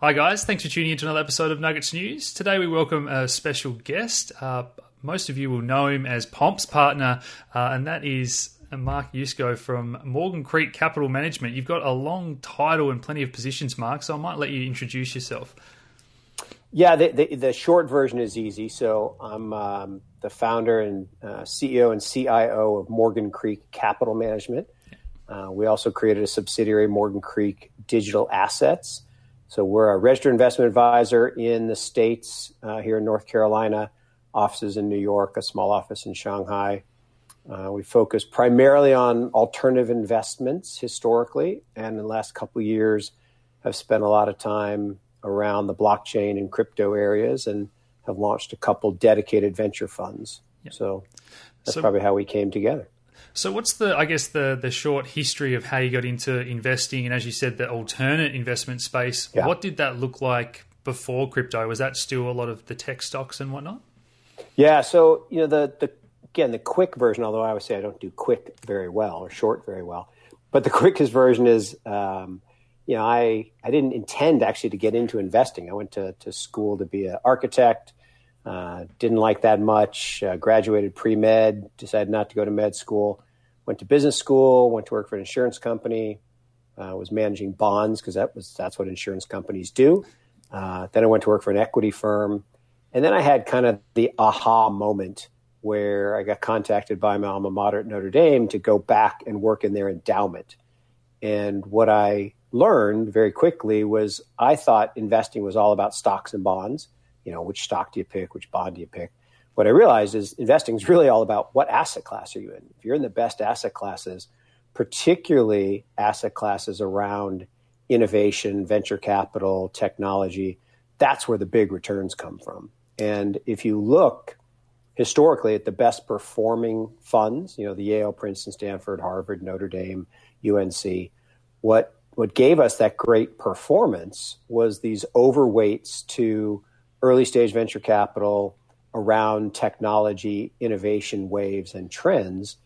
Hi, guys. Thanks for tuning in to another episode of Nuggets News. Today, we welcome a special guest. Uh, most of you will know him as Pomp's partner, uh, and that is Mark Yusko from Morgan Creek Capital Management. You've got a long title and plenty of positions, Mark, so I might let you introduce yourself. Yeah, the, the, the short version is easy. So I'm um, the founder and uh, CEO and CIO of Morgan Creek Capital Management. Uh, we also created a subsidiary, Morgan Creek Digital Assets. So we're a registered investment advisor in the states uh, here in North Carolina, offices in New York, a small office in Shanghai. Uh, we focus primarily on alternative investments historically, and in the last couple of years have spent a lot of time around the blockchain and crypto areas and have launched a couple dedicated venture funds. Yep. So that's so, probably how we came together. So what's the I guess the the short history of how you got into investing and as you said the alternate investment space? Yeah. What did that look like before crypto? Was that still a lot of the tech stocks and whatnot? Yeah, so you know the the again the quick version, although I would say I don't do quick very well or short very well, but the quickest version is um, you know, I, I didn't intend actually to get into investing. I went to, to school to be an architect, uh, didn't like that much, uh, graduated pre med, decided not to go to med school, went to business school, went to work for an insurance company, uh, was managing bonds because that was that's what insurance companies do. Uh, then I went to work for an equity firm, and then I had kind of the aha moment where I got contacted by my alma mater at Notre Dame to go back and work in their endowment. And what I learned very quickly was I thought investing was all about stocks and bonds. You know, which stock do you pick? Which bond do you pick? What I realized is investing is really all about what asset class are you in. If you're in the best asset classes, particularly asset classes around innovation, venture capital, technology, that's where the big returns come from. And if you look historically at the best performing funds, you know, the Yale, Princeton, Stanford, Harvard, Notre Dame, UNC, what what gave us that great performance was these overweights to early stage venture capital around technology, innovation waves, and trends.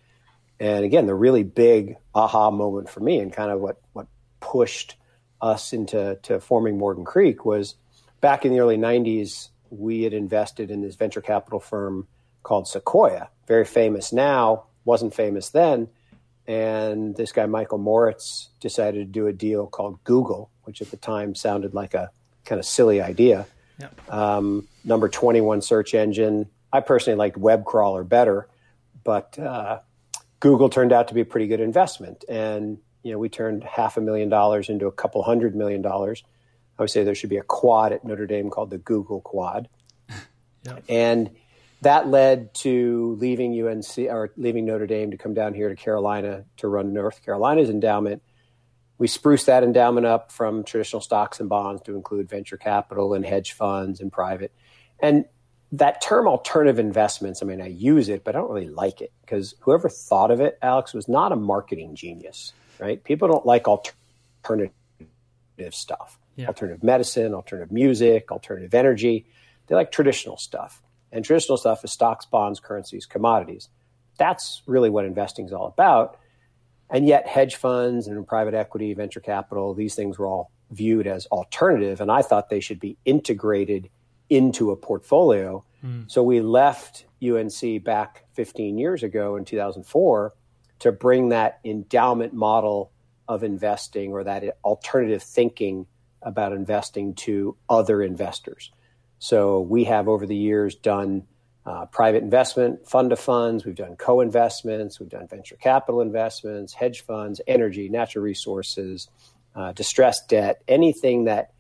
And again, the really big aha moment for me and kind of what, what pushed us into to forming Morgan Creek was back in the early 90s, we had invested in this venture capital firm called Sequoia, very famous now, wasn't famous then and this guy Michael Moritz decided to do a deal called Google, which at the time sounded like a kind of silly idea. Yep. Um, number twenty one search engine. I personally liked web crawler better, but uh, Google turned out to be a pretty good investment, and you know we turned half a million dollars into a couple hundred million dollars. I would say there should be a quad at Notre Dame called the Google Quad, yep. and that led to leaving UNC or leaving Notre Dame to come down here to Carolina to run North Carolina's endowment. We spruced that endowment up from traditional stocks and bonds to include venture capital and hedge funds and private. And that term alternative investments, I mean, I use it, but I don't really like it because whoever thought of it, Alex, was not a marketing genius, right? People don't like alternative stuff, yeah. alternative medicine, alternative music, alternative energy. They like traditional stuff. And traditional stuff is stocks, bonds, currencies, commodities. That's really what investing is all about. And yet, hedge funds and private equity, venture capital, these things were all viewed as alternative. And I thought they should be integrated into a portfolio. Mm. So we left UNC back 15 years ago in 2004 to bring that endowment model of investing or that alternative thinking about investing to other investors. So we have over the years done uh, private investment, fund of funds, we've done co investments, we've done venture capital investments, hedge funds, energy, natural resources, uh, distressed debt, anything that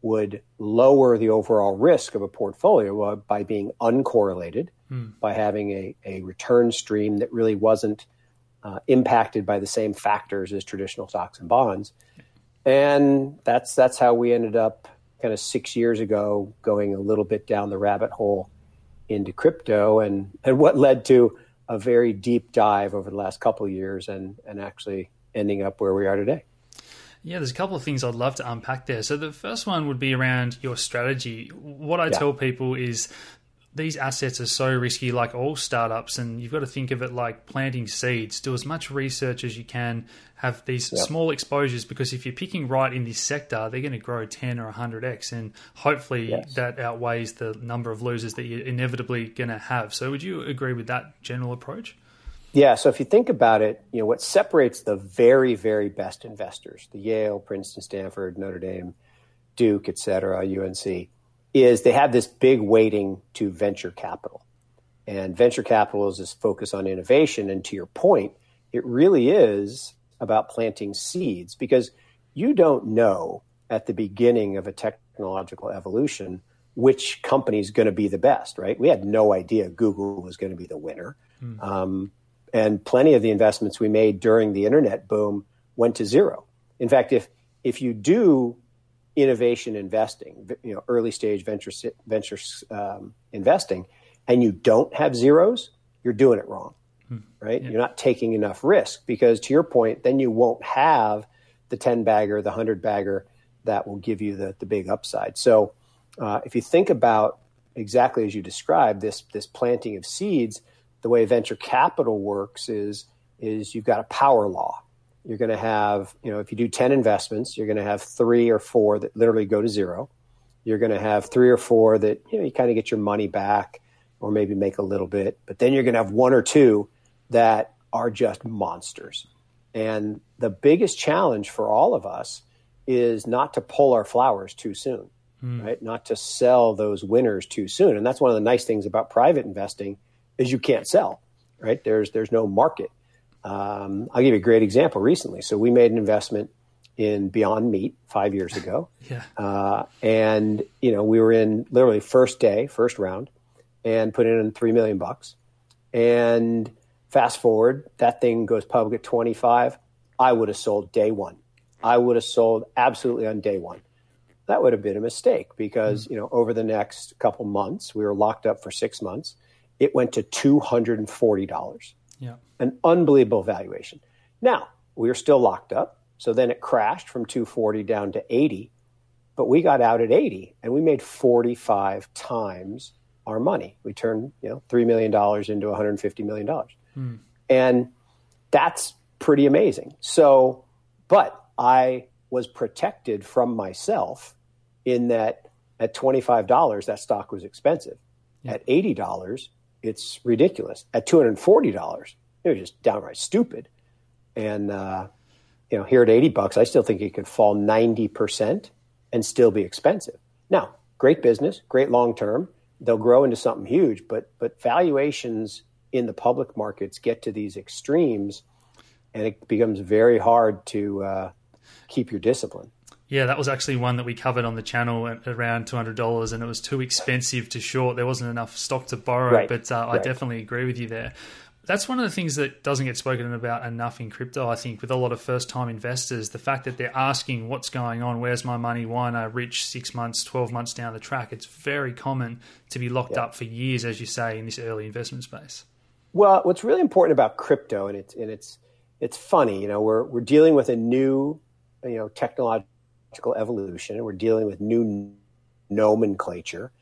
would lower the overall risk of a portfolio uh, by being uncorrelated, hmm. by having a, a return stream that really wasn't uh, impacted by the same factors as traditional stocks and bonds. And that's that's how we ended up kind of six years ago going a little bit down the rabbit hole into crypto and, and what led to a very deep dive over the last couple of years and, and actually ending up where we are today. Yeah, there's a couple of things I'd love to unpack there. So the first one would be around your strategy. What I yeah. tell people is these assets are so risky, like all startups, and you've got to think of it like planting seeds. Do as much research as you can. Have these yep. small exposures because if you're picking right in this sector, they're going to grow 10 or 100x, and hopefully yes. that outweighs the number of losers that you're inevitably going to have. So, would you agree with that general approach? Yeah. So, if you think about it, you know what separates the very, very best investors, the Yale, Princeton, Stanford, Notre Dame, Duke, et cetera, UNC is they have this big weighting to venture capital. And venture capital is this focus on innovation. And to your point, it really is about planting seeds because you don't know at the beginning of a technological evolution which company is going to be the best, right? We had no idea Google was going to be the winner. Mm. Um, and plenty of the investments we made during the internet boom went to zero. In fact, if if you do innovation investing, you know, early stage venture venture um, investing, and you don't have zeros, you're doing it wrong, hmm. right? Yeah. You're not taking enough risk because, to your point, then you won't have the ten bagger, the hundred bagger that will give you the the big upside. So, uh, if you think about exactly as you described this this planting of seeds, the way venture capital works is is you've got a power law you're going to have, you know, if you do 10 investments, you're going to have three or four that literally go to zero. You're going to have three or four that, you know, you kind of get your money back or maybe make a little bit. But then you're going to have one or two that are just monsters. And the biggest challenge for all of us is not to pull our flowers too soon, mm. right? Not to sell those winners too soon. And that's one of the nice things about private investing is you can't sell, right? There's there's no market. Um, I'll give you a great example recently. So we made an investment in Beyond Meat five years ago. yeah. Uh, and, you know, we were in literally first day, first round, and put in three million bucks. And fast forward, that thing goes public at 25. I would have sold day one. I would have sold absolutely on day one. That would have been a mistake because, mm. you know, over the next couple months, we were locked up for six months. It went to $240. Yeah. An unbelievable valuation. Now, we were still locked up. So then it crashed from 240 down to 80, but we got out at 80 and we made 45 times our money. We turned, you know, $3 million into $150 million. Hmm. And that's pretty amazing. So, but I was protected from myself in that at $25, that stock was expensive. Yeah. At $80, it's ridiculous. At two hundred forty dollars, it was just downright stupid. And uh, you know, here at eighty bucks, I still think it could fall ninety percent and still be expensive. Now, great business, great long term. They'll grow into something huge, but but valuations in the public markets get to these extremes, and it becomes very hard to uh, keep your discipline. Yeah, that was actually one that we covered on the channel at around two hundred dollars, and it was too expensive to short. There wasn't enough stock to borrow, right. but uh, I definitely agree with you there. That's one of the things that doesn't get spoken about enough in crypto. I think with a lot of first-time investors, the fact that they're asking, "What's going on? Where's my money? Why am I rich six months, twelve months down the track?" It's very common to be locked yeah. up for years, as you say, in this early investment space. Well, what's really important about crypto, and it's and it's it's funny, you know, we're we're dealing with a new, you know, technological evolution and we're dealing with new nomenclature.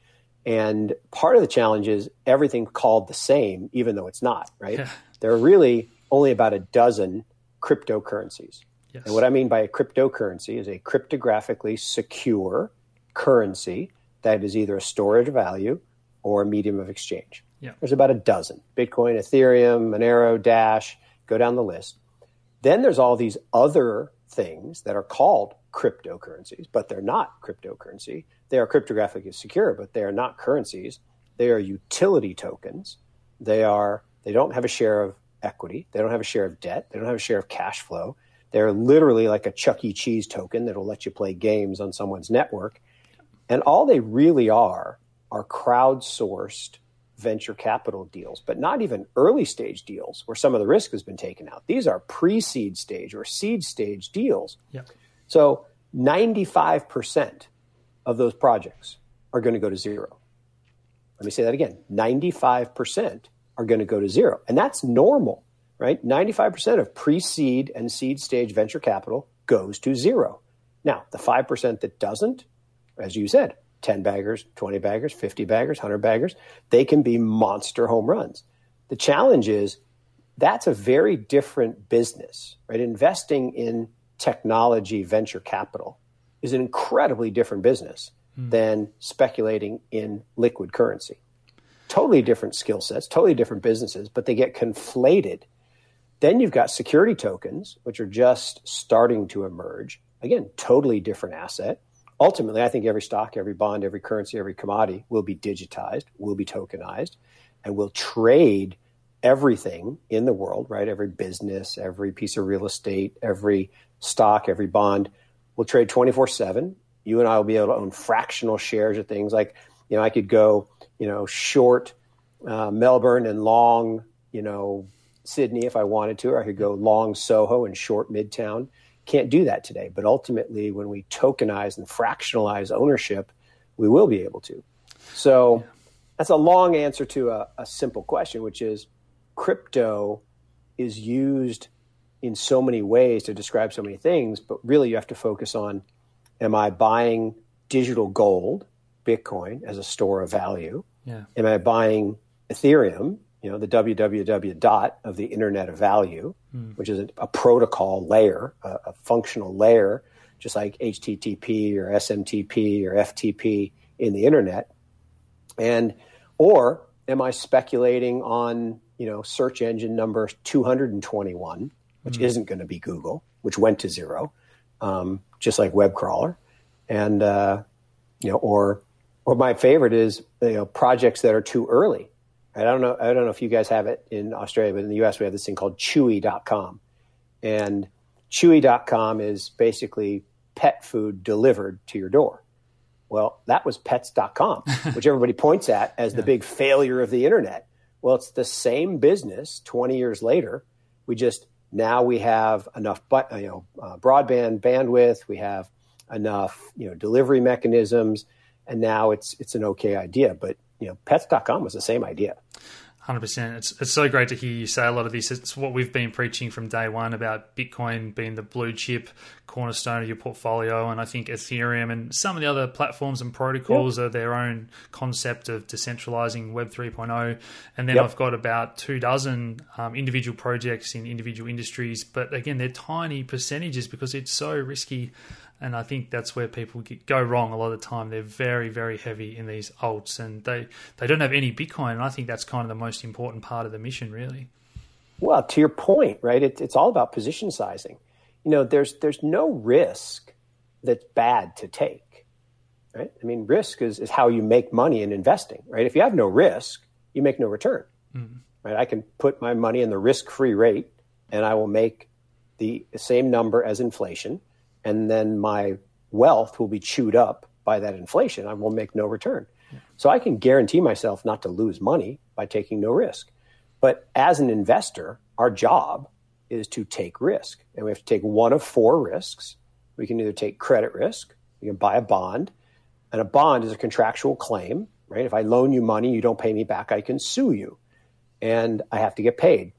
And part of the challenge is everything called the same, even though it's not, right? Yeah. There are really only about a dozen cryptocurrencies. Yes. And what I mean by a cryptocurrency is a cryptographically secure currency that is either a storage value or a medium of exchange. Yeah. There's about a dozen Bitcoin, Ethereum, Monero, Dash, go down the list. Then there's all these other things that are called cryptocurrencies, but they're not cryptocurrency. They are cryptographically secure, but they are not currencies. They are utility tokens. They are they don't have a share of equity. They don't have a share of debt. They don't have a share of cash flow. They're literally like a Chuck E. Cheese token that'll let you play games on someone's network. And all they really are are crowdsourced venture capital deals, but not even early stage deals where some of the risk has been taken out. These are pre seed stage or seed stage deals. Yep. So 95% of those projects are going to go to zero. Let me say that again 95% are going to go to zero. And that's normal, right? 95% of pre seed and seed stage venture capital goes to zero. Now, the 5% that doesn't, as you said, 10 baggers, 20 baggers, 50 baggers, 100 baggers. They can be monster home runs. The challenge is that's a very different business, right? Investing in technology venture capital is an incredibly different business mm. than speculating in liquid currency. Totally different skill sets, totally different businesses, but they get conflated. Then you've got security tokens, which are just starting to emerge. Again, totally different asset. Ultimately, I think every stock, every bond, every currency, every commodity will be digitized, will be tokenized, and will trade everything in the world, right? Every business, every piece of real estate, every stock, every bond will trade 24 7. You and I will be able to own fractional shares of things like, you know, I could go, you know, short uh, Melbourne and long, you know, Sydney if I wanted to, or I could go long Soho and short Midtown. Can't do that today. But ultimately, when we tokenize and fractionalize ownership, we will be able to. So that's a long answer to a, a simple question, which is crypto is used in so many ways to describe so many things, but really you have to focus on am I buying digital gold, Bitcoin, as a store of value? Yeah. Am I buying Ethereum, you know, the www dot of the internet of value, mm. which is a, a, protocol layer, a, a functional layer, just like HTTP or SMTP or FTP in the internet? And, or am I speculating on, you know, search engine number 221 which mm. isn't going to be Google, which went to zero, um, just like web crawler, and uh, you know, or or my favorite is you know projects that are too early. I don't know. I don't know if you guys have it in Australia, but in the U.S. we have this thing called Chewy.com, and Chewy.com is basically pet food delivered to your door. Well, that was Pets.com, which everybody points at as yeah. the big failure of the internet. Well, it's the same business 20 years later. We just now we have enough, you know, uh, broadband bandwidth. We have enough, you know, delivery mechanisms, and now it's it's an okay idea. But you know, Pets.com was the same idea. Hundred percent. It's it's so great to hear you say a lot of this. It's what we've been preaching from day one about Bitcoin being the blue chip cornerstone of your portfolio, and I think Ethereum and some of the other platforms and protocols yep. are their own concept of decentralizing Web 3.0. And then yep. I've got about two dozen um, individual projects in individual industries, but again, they're tiny percentages because it's so risky and I think that's where people get, go wrong a lot of the time. They're very, very heavy in these alts, and they they don't have any Bitcoin. And I think that's kind of the most important part of the mission, really. Well, to your point, right? It, it's all about position sizing. You know, there's there's no risk that's bad to take, right? I mean, risk is is how you make money in investing, right? If you have no risk, you make no return, mm. right? I can put my money in the risk-free rate, and I will make the same number as inflation and then my wealth will be chewed up by that inflation. I will make no return. So I can guarantee myself not to lose money by taking no risk. But as an investor, our job is to take risk. And we have to take one of four risks. We can either take credit risk, we can buy a bond, and a bond is a contractual claim, right? If I loan you money, you don't pay me back, I can sue you. And I have to get paid.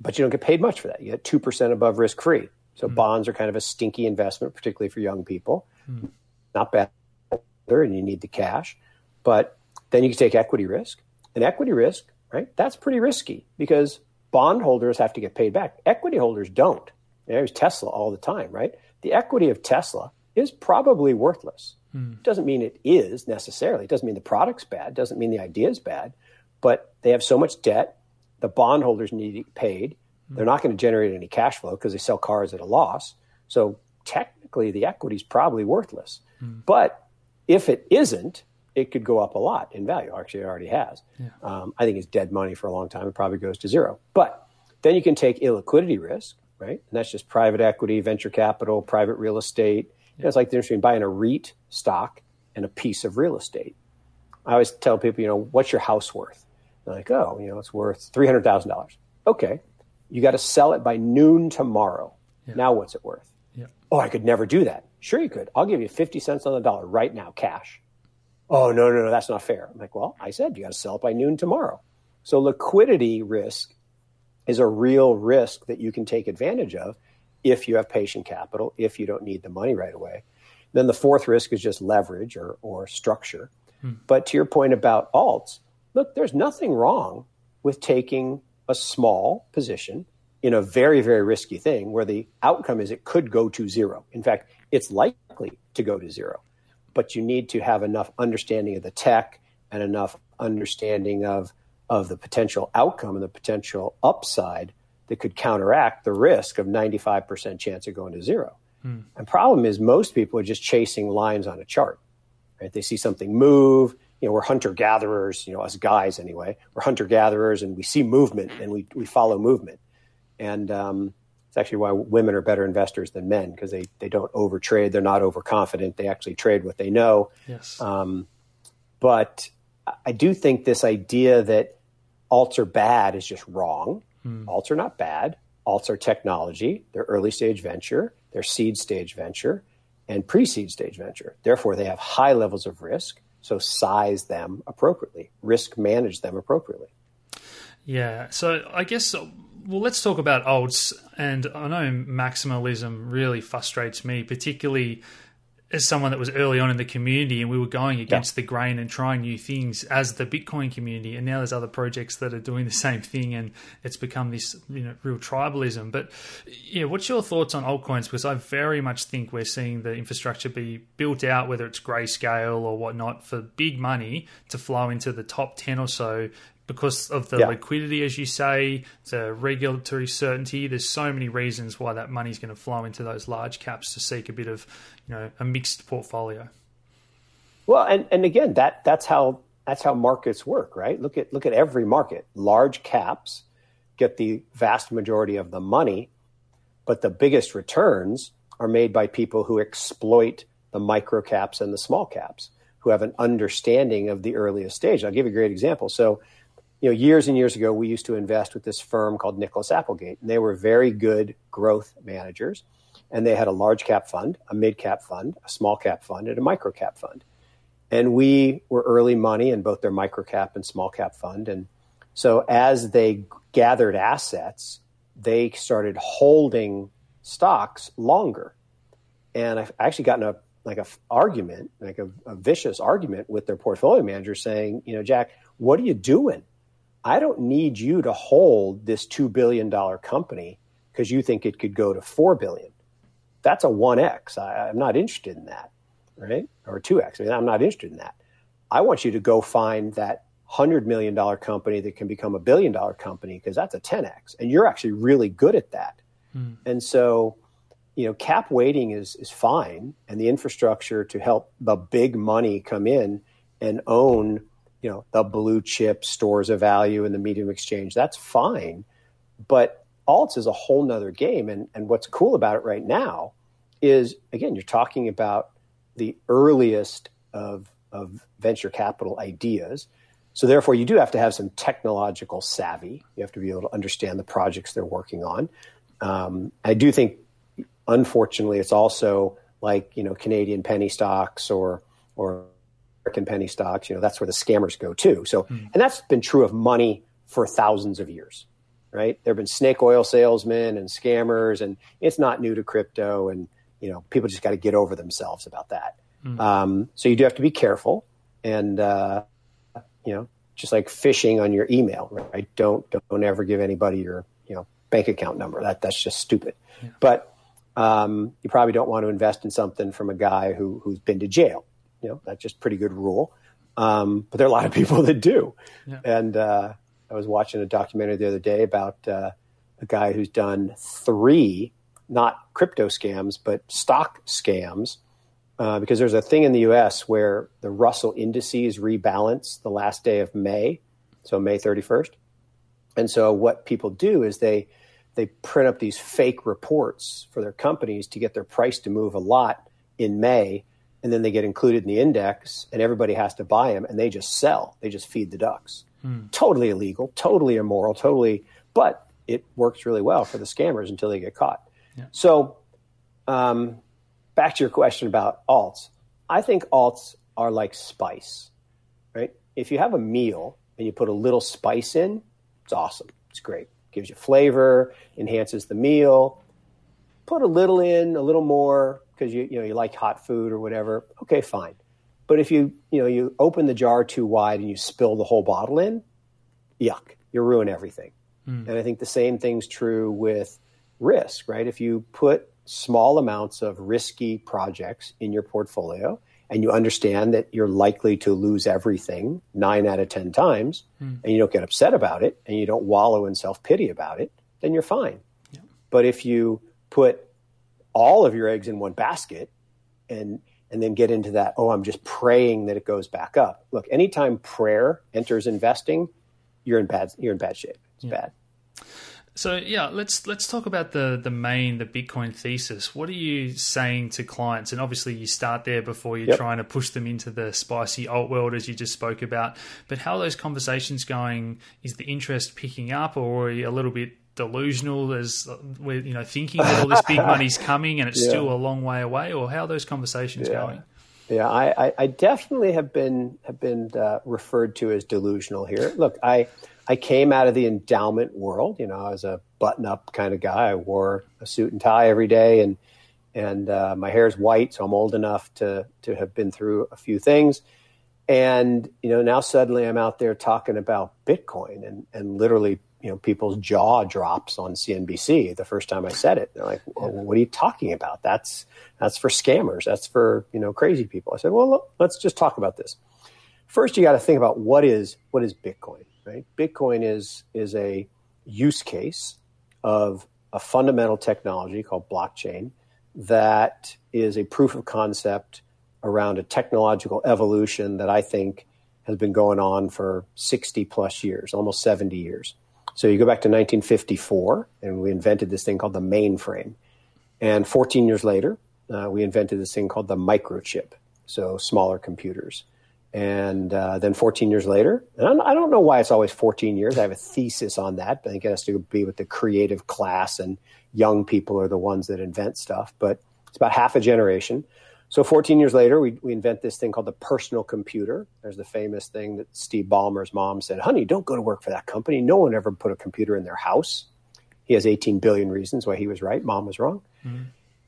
But you don't get paid much for that. You get 2% above risk free. So mm. bonds are kind of a stinky investment, particularly for young people. Mm. Not bad, and you need the cash. But then you can take equity risk. And equity risk, right? That's pretty risky because bondholders have to get paid back. Equity holders don't. There's Tesla all the time, right? The equity of Tesla is probably worthless. Mm. Doesn't mean it is necessarily. It doesn't mean the product's bad. It doesn't mean the idea is bad. But they have so much debt. The bondholders need to get paid. They're not going to generate any cash flow because they sell cars at a loss. So technically, the equity is probably worthless. Mm. But if it isn't, it could go up a lot in value. Actually, it already has. Yeah. Um, I think it's dead money for a long time. It probably goes to zero. But then you can take illiquidity risk, right? And that's just private equity, venture capital, private real estate. Yeah. it's like the difference between buying a REIT stock and a piece of real estate. I always tell people, you know, what's your house worth? They're like, oh, you know, it's worth three hundred thousand dollars. Okay, you got to sell it by noon tomorrow. Yeah. Now what's it worth? Yeah. Oh, I could never do that. Sure, you could. I'll give you 50 cents on the dollar right now, cash. Oh, no, no, no, that's not fair. I'm like, well, I said you got to sell it by noon tomorrow. So liquidity risk is a real risk that you can take advantage of if you have patient capital, if you don't need the money right away. Then the fourth risk is just leverage or, or structure. Hmm. But to your point about alts, look, there's nothing wrong with taking a small position in a very, very risky thing where the outcome is it could go to zero. In fact, it's likely to go to zero. But you need to have enough understanding of the tech and enough understanding of, of the potential outcome and the potential upside that could counteract the risk of 95% chance of going to zero. Hmm. And problem is most people are just chasing lines on a chart. Right? They see something move, you know, we're hunter gatherers, you know, us guys anyway. We're hunter gatherers and we see movement and we, we follow movement. And um, it's actually why women are better investors than men because they, they don't overtrade. They're not overconfident. They actually trade what they know. Yes. Um, but I do think this idea that alts are bad is just wrong. Hmm. Alts are not bad. Alts are technology. They're early stage venture. They're seed stage venture and pre seed stage venture. Therefore, they have high levels of risk. So size them appropriately, risk manage them appropriately. Yeah. So I guess well, let's talk about alts. And I know maximalism really frustrates me, particularly as someone that was early on in the community and we were going against yeah. the grain and trying new things as the Bitcoin community. And now there's other projects that are doing the same thing and it's become this, you know, real tribalism. But yeah, what's your thoughts on altcoins? Because I very much think we're seeing the infrastructure be built out, whether it's grayscale or whatnot, for big money to flow into the top 10 or so because of the yeah. liquidity, as you say, the regulatory certainty. There's so many reasons why that money is going to flow into those large caps to seek a bit of, you know, a mixed portfolio. Well, and, and again, that that's how that's how markets work, right? Look at look at every market. Large caps get the vast majority of the money, but the biggest returns are made by people who exploit the micro caps and the small caps, who have an understanding of the earliest stage. I'll give you a great example. So you know, years and years ago, we used to invest with this firm called Nicholas Applegate, and they were very good growth managers. And they had a large cap fund, a mid cap fund, a small cap fund, and a micro cap fund. And we were early money in both their micro cap and small cap fund. And so as they gathered assets, they started holding stocks longer. And I've actually gotten a like a argument, like a, a vicious argument with their portfolio manager saying, you know, Jack, what are you doing? I don't need you to hold this $2 billion company because you think it could go to 4 billion. That's a 1x. I, am not interested in that, right? Or 2x. I mean, I'm not interested in that. I want you to go find that $100 million company that can become a billion dollar company because that's a 10x. And you're actually really good at that. Hmm. And so, you know, cap weighting is, is fine. And the infrastructure to help the big money come in and own you know the blue chip stores of value in the medium exchange that's fine. But alts is a whole nother game. And, and what's cool about it right now is again you're talking about the earliest of, of venture capital ideas. So therefore you do have to have some technological savvy. You have to be able to understand the projects they're working on. Um, i do think unfortunately it's also like you know canadian penny stocks or or American penny stocks, you know, that's where the scammers go too. So, mm. and that's been true of money for thousands of years, right? There have been snake oil salesmen and scammers, and it's not new to crypto. And, you know, people just got to get over themselves about that. Mm. Um, so you do have to be careful. And, uh, you know, just like phishing on your email, right? Don't, don't ever give anybody your, you know, bank account number. That, that's just stupid. Yeah. But, um, you probably don't want to invest in something from a guy who, who's been to jail you know, that's just pretty good rule. Um, but there are a lot of people that do. Yeah. And uh, I was watching a documentary the other day about uh, a guy who's done three, not crypto scams, but stock scams. Uh, because there's a thing in the US where the Russell indices rebalance the last day of May, so May 31st. And so what people do is they they print up these fake reports for their companies to get their price to move a lot in May and then they get included in the index and everybody has to buy them and they just sell. They just feed the ducks. Hmm. totally illegal totally immoral totally but it works really well for the scammers until they get caught. Yeah. so um, back to your question about alts. I think alts are like spice right? If you have a meal and you put a little spice in it's awesome. It's great. Gives you flavor enhances the meal. Put a little in a little more because you you know you like hot food or whatever. Okay, fine. But if you you know you open the jar too wide and you spill the whole bottle in, yuck, you ruin everything. Mm. And I think the same thing's true with risk, right? If you put small amounts of risky projects in your portfolio and you understand that you're likely to lose everything nine out of 10 times mm. and you don't get upset about it and you don't wallow in self pity about it, then you're fine. Yeah. But if you put all of your eggs in one basket and and then get into that oh i'm just praying that it goes back up look anytime prayer enters investing you're in bad you're in bad shape it's yeah. bad so yeah, let's let's talk about the the main the Bitcoin thesis. What are you saying to clients? And obviously, you start there before you're yep. trying to push them into the spicy alt world, as you just spoke about. But how are those conversations going? Is the interest picking up, or are you a little bit delusional as we're you know thinking that all this big money's coming and it's yeah. still a long way away, or how are those conversations yeah. going? Yeah, I, I, definitely have been have been uh, referred to as delusional here. Look, I I came out of the endowment world. You know, I was a button up kind of guy. I wore a suit and tie every day, and and uh, my hair is white, so I'm old enough to to have been through a few things. And you know, now suddenly I'm out there talking about Bitcoin, and and literally, you know, people's jaw drops on CNBC the first time I said it. They're like, well, "What are you talking about? That's that's for scammers. That's for you know crazy people." I said, "Well, look, let's just talk about this." First, you got to think about what is what is Bitcoin right? Bitcoin is is a use case of a fundamental technology called blockchain that is a proof of concept around a technological evolution that I think has been going on for 60 plus years, almost 70 years. So you go back to 1954, and we invented this thing called the mainframe. And 14 years later, uh, we invented this thing called the microchip, so smaller computers. And uh, then 14 years later, and I don't know why it's always 14 years. I have a thesis on that. I think it has to be with the creative class, and young people are the ones that invent stuff. But it's about half a generation. So 14 years later, we, we invent this thing called the personal computer. There's the famous thing that Steve Ballmer's mom said, honey, don't go to work for that company. No one ever put a computer in their house. He has 18 billion reasons why he was right. Mom was wrong. Mm-hmm.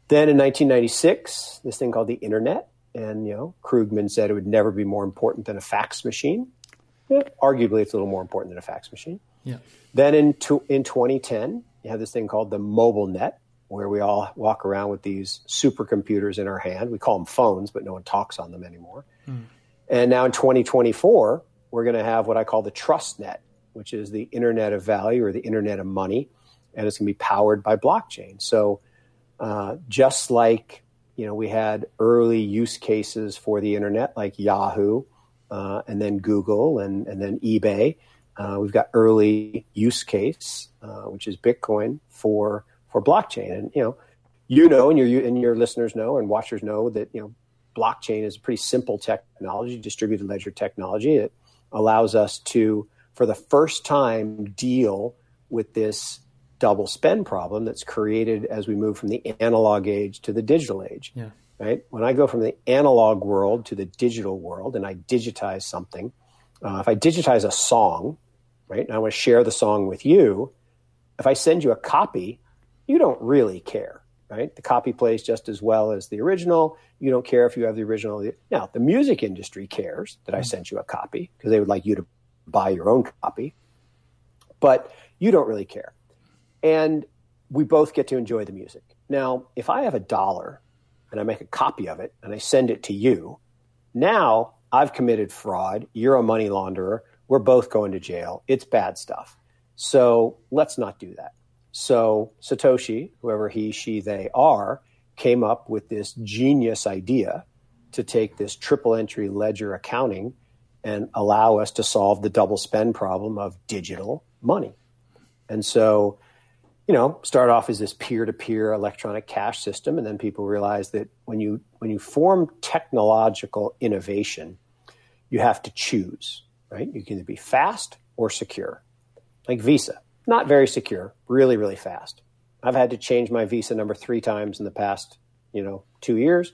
Then in 1996, this thing called the internet and you know, Krugman said it would never be more important than a fax machine. Yeah, arguably, it's a little more important than a fax machine. Yeah. Then in to, in 2010, you have this thing called the mobile net, where we all walk around with these supercomputers in our hand. We call them phones, but no one talks on them anymore. Mm. And now in 2024, we're going to have what I call the trust net, which is the internet of value or the internet of money, and it's going to be powered by blockchain. So, uh, just like you know, we had early use cases for the internet like Yahoo, uh, and then Google, and and then eBay. Uh, we've got early use case, uh, which is Bitcoin for for blockchain, and you know, you know, and your and your listeners know and watchers know that you know, blockchain is a pretty simple technology, distributed ledger technology. It allows us to, for the first time, deal with this double spend problem that's created as we move from the analog age to the digital age. Yeah. Right? When I go from the analog world to the digital world and I digitize something, uh, if I digitize a song, right, and I want to share the song with you, if I send you a copy, you don't really care, right? The copy plays just as well as the original. You don't care if you have the original. Now, the music industry cares that I mm. sent you a copy because they would like you to buy your own copy, but you don't really care and we both get to enjoy the music. Now, if I have a dollar and I make a copy of it and I send it to you, now I've committed fraud. You're a money launderer. We're both going to jail. It's bad stuff. So let's not do that. So Satoshi, whoever he, she, they are, came up with this genius idea to take this triple entry ledger accounting and allow us to solve the double spend problem of digital money. And so you know, start off as this peer-to-peer electronic cash system, and then people realize that when you when you form technological innovation, you have to choose, right? You can either be fast or secure. Like Visa, not very secure, really, really fast. I've had to change my Visa number three times in the past, you know, two years.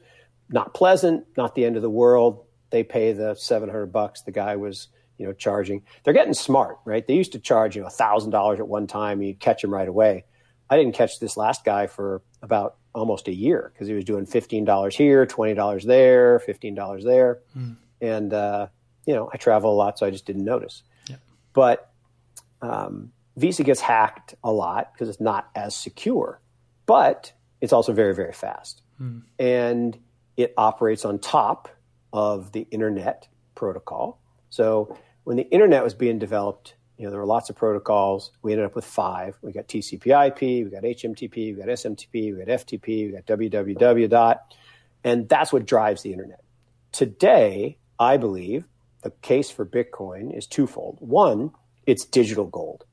Not pleasant, not the end of the world. They pay the seven hundred bucks the guy was you know, charging. They're getting smart, right? They used to charge, you know, thousand dollars at one time, and you'd catch them right away. I didn't catch this last guy for about almost a year because he was doing $15 here, $20 there, $15 there. Mm. And, uh, you know, I travel a lot, so I just didn't notice. Yep. But um, Visa gets hacked a lot because it's not as secure, but it's also very, very fast. Mm. And it operates on top of the internet protocol. So when the internet was being developed, you know, there were lots of protocols. We ended up with five. We got TCP/IP, we got HMTP, we got SMTP, we got FTP, we got www dot, and that's what drives the internet. Today, I believe the case for Bitcoin is twofold. One, it's digital gold.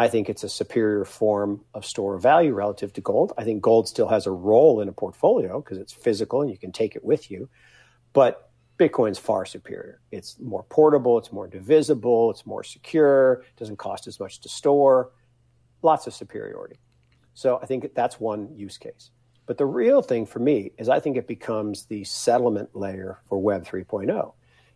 I think it's a superior form of store of value relative to gold. I think gold still has a role in a portfolio because it's physical and you can take it with you. But Bitcoin's far superior. It's more portable, it's more divisible, it's more secure, doesn't cost as much to store. Lots of superiority. So I think that's one use case. But the real thing for me is I think it becomes the settlement layer for Web 3.0.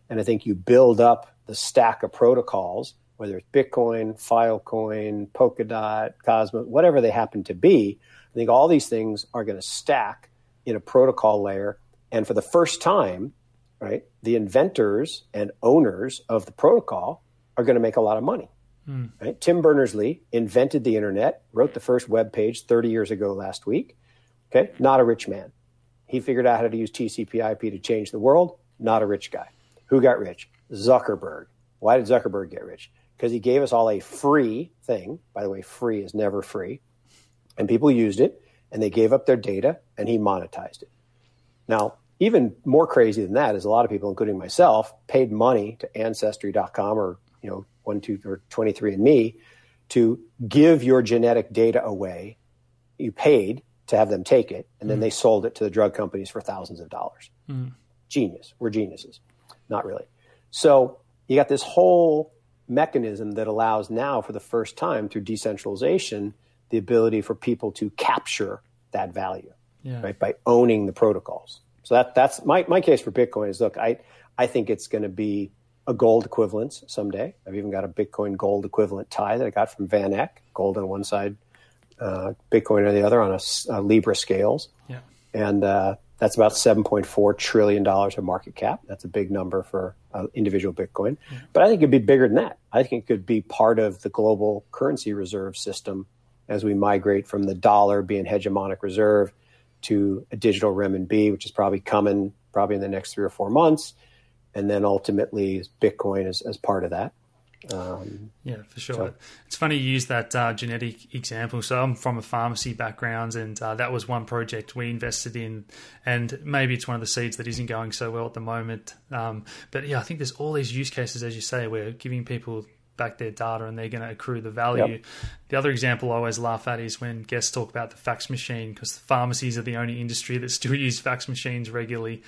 And I think you build up the stack of protocols, whether it's Bitcoin, Filecoin, Polkadot, Cosmos, whatever they happen to be. I think all these things are going to stack in a protocol layer. And for the first time, right, the inventors and owners of the protocol are going to make a lot of money. Mm. Right? Tim Berners Lee invented the internet, wrote the first web page 30 years ago last week. Okay, not a rich man. He figured out how to use TCP/IP to change the world. Not a rich guy. Who got rich? Zuckerberg. Why did Zuckerberg get rich? Because he gave us all a free thing. By the way, free is never free, and people used it, and they gave up their data, and he monetized it. Now, even more crazy than that is a lot of people, including myself, paid money to Ancestry.com or you know one two or 23andMe to give your genetic data away. You paid to have them take it, and then mm. they sold it to the drug companies for thousands of dollars. Mm. Genius. We're geniuses. Not really. So you got this whole mechanism that allows now, for the first time through decentralization, the ability for people to capture that value, yeah. right, by owning the protocols. So that that's my, my case for Bitcoin is look, I I think it's going to be a gold equivalence someday. I've even got a Bitcoin gold equivalent tie that I got from Van Eck, gold on one side, uh, Bitcoin on the other on a, a Libra scales. Yeah. And uh, that's about $7.4 trillion of market cap. That's a big number for uh, individual Bitcoin. But I think it could be bigger than that. I think it could be part of the global currency reserve system as we migrate from the dollar being hegemonic reserve to a digital renminbi, which is probably coming probably in the next three or four months, and then ultimately Bitcoin as, as part of that. Um, yeah, for sure. So. It's funny you use that uh, genetic example. So I'm from a pharmacy background, and uh, that was one project we invested in. And maybe it's one of the seeds that isn't going so well at the moment. Um, but yeah, I think there's all these use cases, as you say, where giving people back their data and they're going to accrue the value. Yep. The other example I always laugh at is when guests talk about the fax machine because the pharmacies are the only industry that still use fax machines regularly.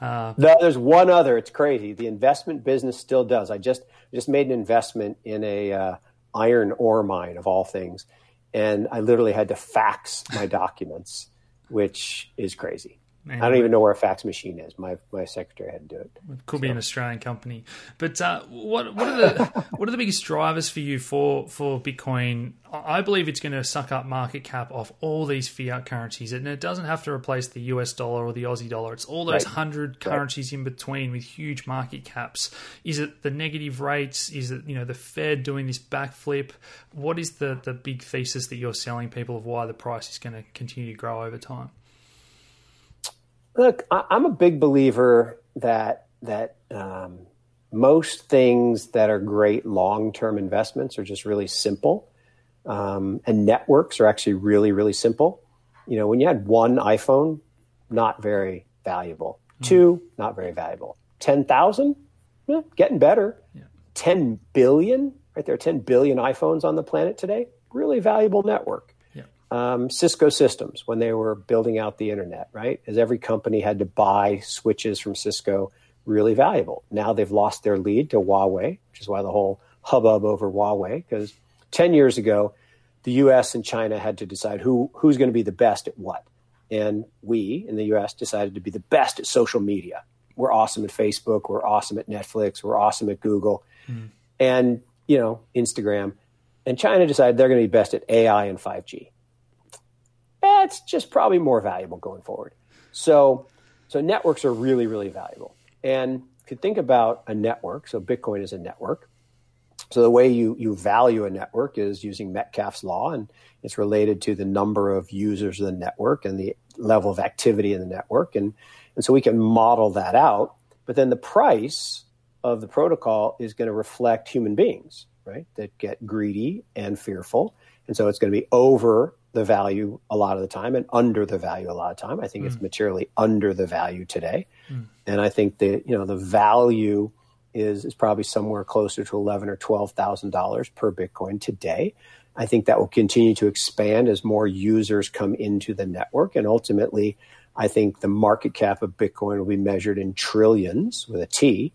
Uh, no, there's one other. It's crazy. The investment business still does. I just just made an investment in a uh, iron ore mine of all things, and I literally had to fax my documents, which is crazy. Man, I don't even know where a fax machine is. My my secretary had to do it. It could so. be an Australian company. But uh, what what are the what are the biggest drivers for you for for Bitcoin? I believe it's going to suck up market cap off all these fiat currencies, and it doesn't have to replace the US dollar or the Aussie dollar. It's all those right. hundred currencies right. in between with huge market caps. Is it the negative rates? Is it you know the Fed doing this backflip? What is the the big thesis that you're selling people of why the price is going to continue to grow over time? Look, I, am a big believer that that um, most things that are great long-term investments are just really simple, um, and networks are actually really really simple. You know, when you had one iPhone, not very valuable. Mm. Two, not very valuable. Ten thousand, eh, getting better. Yeah. Ten billion, right? There are ten billion iPhones on the planet today. Really valuable network um, Cisco systems when they were building out the internet, right? As every company had to buy switches from Cisco, really valuable. Now they've lost their lead to Huawei, which is why the whole hubbub over Huawei, because 10 years ago, the US and China had to decide who, who's going to be the best at what. And we in the US decided to be the best at social media. We're awesome at Facebook, we're awesome at Netflix, we're awesome at Google, mm. and, you know, Instagram. And China decided they're going to be best at AI and 5G eh, it's just probably more valuable going forward. So, so networks are really, really valuable. And if you think about a network, so Bitcoin is a network. So the way you, you value a network is using Metcalfe's law, and it's related to the number of users of the network and the level of activity in the network. And, and so we can model that out. But then the price of the protocol is going to reflect human beings, right? That get greedy and fearful. And so it's going to be over the value a lot of the time and under the value a lot of time. I think mm. it's materially under the value today. Mm. And I think that, you know, the value is, is probably somewhere closer to eleven or twelve thousand dollars per Bitcoin today. I think that will continue to expand as more users come into the network. And ultimately, I think the market cap of Bitcoin will be measured in trillions with a T,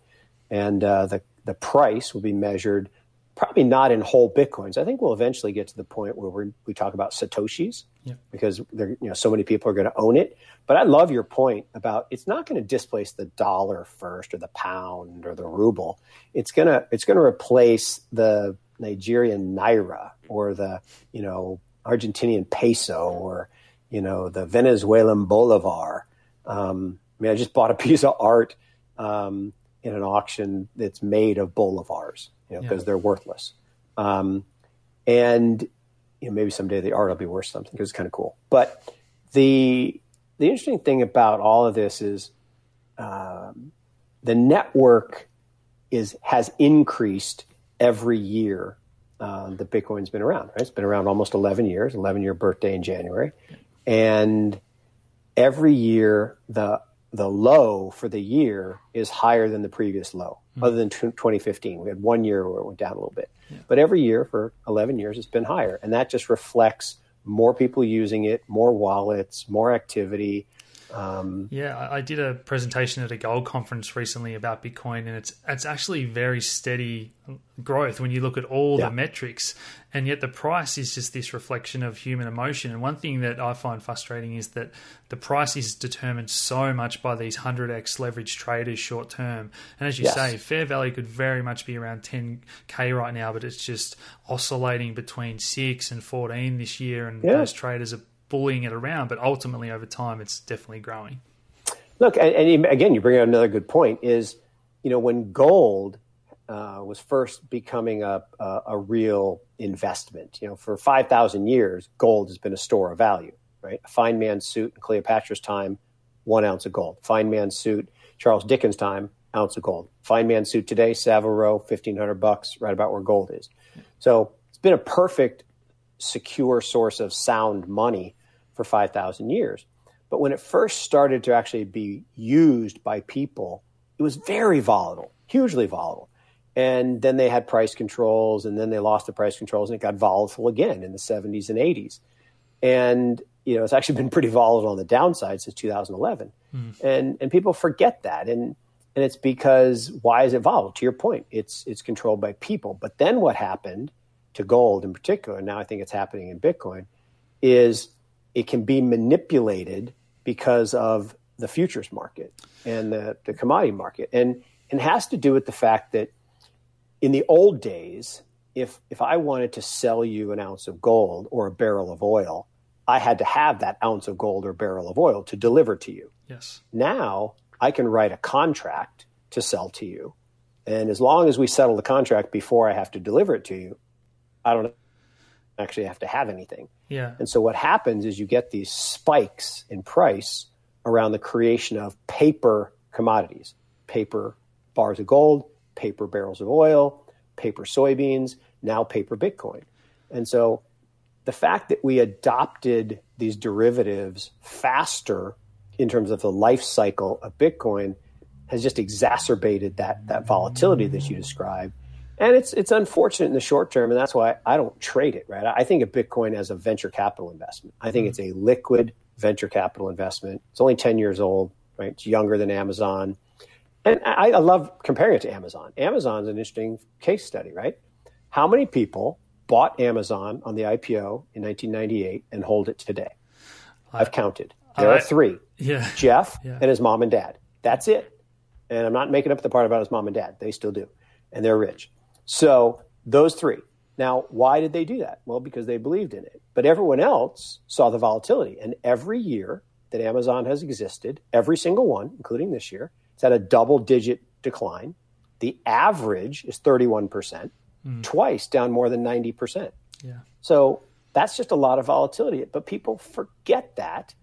and uh, the the price will be measured probably not in whole bitcoins. I think we'll eventually get to the point where we we talk about satoshis yeah. because there, you know so many people are going to own it. But I love your point about it's not going to displace the dollar first or the pound or the ruble. It's gonna it's going to replace the Nigerian naira or the you know Argentinian peso or you know the Venezuelan bolivar. Um, I mean, I just bought a piece of art um, in an auction that's made of bolivars you know, because yeah. they're worthless. Um, and you know, maybe someday the art will be worth something because it's kind of cool. But the the interesting thing about all of this is um, the network is has increased every year um, that Bitcoin's been around. Right? It's been around almost 11 years, 11 year birthday in January, and every year the the low for the year is higher than the previous low, mm-hmm. other than t- 2015. We had one year where it went down a little bit. Yeah. But every year for 11 years, it's been higher. And that just reflects more people using it, more wallets, more activity, um, yeah, I did a presentation at a gold conference recently about Bitcoin, and it's it's actually very steady growth when you look at all yeah. the metrics, and yet the price is just this reflection of human emotion. And one thing that I find frustrating is that the price is determined so much by these hundred x leverage traders short term. And as you yes. say, fair value could very much be around ten k right now, but it's just oscillating between six and fourteen this year, and yeah. those traders are bullying it around, but ultimately over time, it's definitely growing. Look, and, and again, you bring out another good point. Is you know when gold uh, was first becoming a, a, a real investment. You know, for five thousand years, gold has been a store of value. Right, a fine man's suit in Cleopatra's time, one ounce of gold. Fine man's suit, Charles Dickens' time, ounce of gold. Fine man's suit today, Savile Row, fifteen hundred bucks, right about where gold is. So it's been a perfect secure source of sound money for 5,000 years. But when it first started to actually be used by people, it was very volatile, hugely volatile. And then they had price controls, and then they lost the price controls, and it got volatile again in the 70s and 80s. And you know, it's actually been pretty volatile on the downside since 2011. Mm. And and people forget that, and and it's because why is it volatile? To your point, it's it's controlled by people. But then what happened? to gold in particular, and now I think it's happening in Bitcoin, is it can be manipulated because of the futures market and the, the commodity market. And, and has to do with the fact that in the old days, if, if I wanted to sell you an ounce of gold or a barrel of oil, I had to have that ounce of gold or barrel of oil to deliver to you. Yes. Now I can write a contract to sell to you. And as long as we settle the contract before I have to deliver it to you, I don't actually have to have anything. Yeah. And so what happens is you get these spikes in price around the creation of paper commodities, paper bars of gold, paper barrels of oil, paper soybeans, now paper Bitcoin. And so the fact that we adopted these derivatives faster in terms of the life cycle of Bitcoin has just exacerbated that that volatility that you described and it's it's unfortunate in the short term, and that's why I don't trade it. Right, I think of Bitcoin as a venture capital investment. I think mm-hmm. it's a liquid venture capital investment. It's only ten years old. Right, it's younger than Amazon, and I, I love comparing it to Amazon. Amazon's an interesting case study. Right, how many people bought Amazon on the IPO in 1998 and hold it today? I've counted. There are three. Yeah. Jeff yeah. and his mom and dad. That's it. And I'm not making up the part about his mom and dad. They still do. And they're rich. So those three. Now, why did they do that? Well, because they believed in it. But everyone else saw the volatility. And every year that Amazon has existed, every single one, including this year, it's had a double digit decline. The average is 31%, mm. twice down more than 90%. Yeah. So that's just a lot of volatility. But people forget that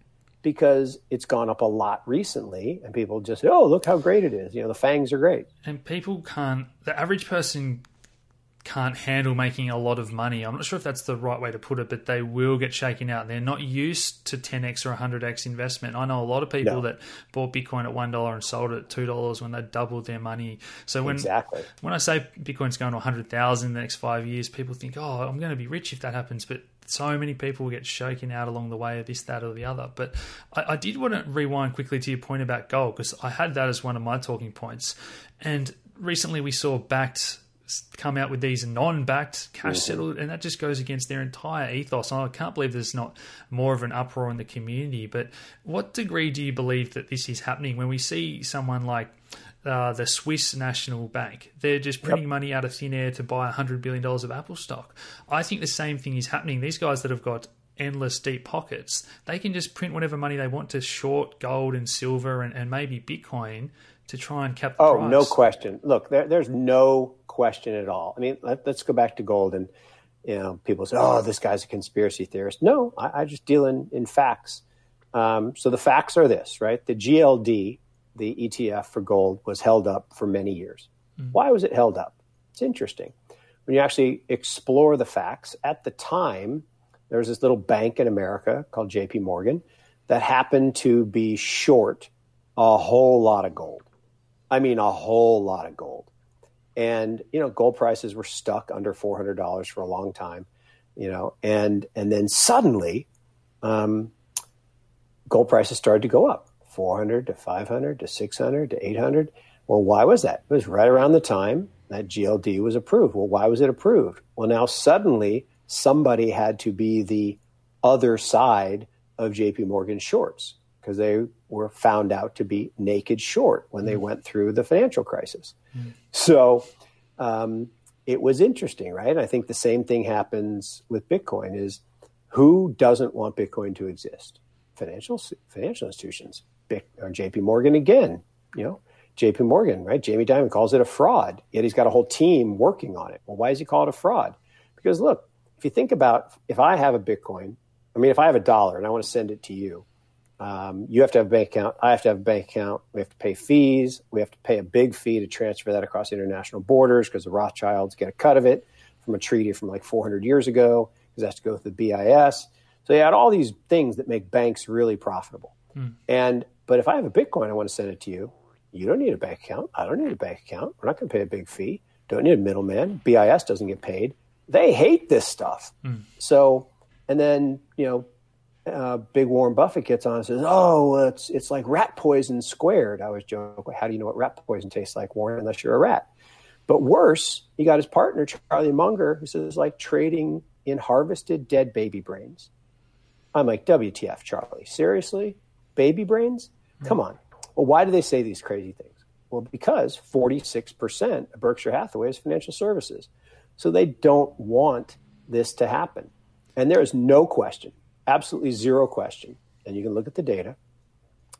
because it's gone up a lot recently and people just say, oh, look how great it is. You know, the fangs are great. And people can't, the average person can't handle making a lot of money. I'm not sure if that's the right way to put it, but they will get shaken out. They're not used to 10x or 100x investment. I know a lot of people no. that bought Bitcoin at $1 and sold it at $2 when they doubled their money. So when exactly. when I say Bitcoin's going to 100,000 in the next 5 years, people think, "Oh, I'm going to be rich if that happens." But so many people get shaken out along the way of this, that, or the other. But I, I did want to rewind quickly to your point about gold because I had that as one of my talking points. And recently we saw Bakkt come out with these non-backed cash mm-hmm. settled, and that just goes against their entire ethos. I can't believe there's not more of an uproar in the community. But what degree do you believe that this is happening when we see someone like uh, the Swiss National Bank. They're just printing yep. money out of thin air to buy $100 billion of Apple stock. I think the same thing is happening. These guys that have got endless deep pockets, they can just print whatever money they want to short gold and silver and, and maybe Bitcoin to try and cap the oh, price. no question. Look, there, there's no question at all. I mean, let, us go back to gold and, you know, people say, oh, this guy's a conspiracy theorist. No, I, I just deal in, in facts. Um, so the facts are this, right? The GLD, the ETF for gold was held up for many years. Mm-hmm. Why was it held up? It's interesting. When you actually explore the facts, at the time, there was this little bank in America called JP Morgan that happened to be short a whole lot of gold. I mean, a whole lot of gold. And, you know, gold prices were stuck under $400 for a long time, you know, and, and then suddenly, um, gold prices started to go up 400 to 500 to 600 to 800. Well, why was that? It was right around the time that GLD was approved. Well, why was it approved? Well, now suddenly somebody had to be the other side of JP Morgan shorts because they were found out to be naked short when they mm. went through the financial crisis. Mm. So um, it was interesting, right? I think the same thing happens with Bitcoin is who doesn't want Bitcoin to exist? Financial financial institutions or JP Morgan again, you know, JP Morgan, right? Jamie Dimon calls it a fraud, yet he's got a whole team working on it. Well, why does he call it a fraud? Because look, if you think about if I have a Bitcoin, I mean, if I have a dollar and I want to send it to you, um, you have to have a bank account. I have to have a bank account. We have to pay fees. We have to pay a big fee to transfer that across international borders because the Rothschilds get a cut of it from a treaty from like 400 years ago because it has to go through the BIS. So you had all these things that make banks really profitable. Hmm. And but if I have a Bitcoin, I want to send it to you. You don't need a bank account. I don't need a bank account. We're not going to pay a big fee. Don't need a middleman. BIS doesn't get paid. They hate this stuff. Mm. So, and then you know, uh, big Warren Buffett gets on and says, "Oh, it's it's like rat poison squared." I was joking. How do you know what rat poison tastes like, Warren? Unless you're a rat. But worse, he got his partner Charlie Munger, who says like trading in harvested dead baby brains. I'm like, WTF, Charlie? Seriously? baby brains? Come on. Well, why do they say these crazy things? Well, because 46% of Berkshire Hathaway is financial services. So they don't want this to happen. And there is no question, absolutely zero question, and you can look at the data,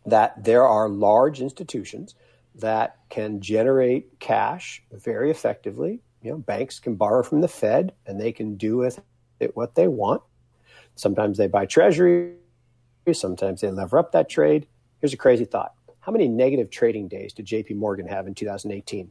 that there are large institutions that can generate cash very effectively. You know, banks can borrow from the Fed and they can do with it what they want. Sometimes they buy treasury Sometimes they lever up that trade. Here's a crazy thought. How many negative trading days did JP Morgan have in 2018?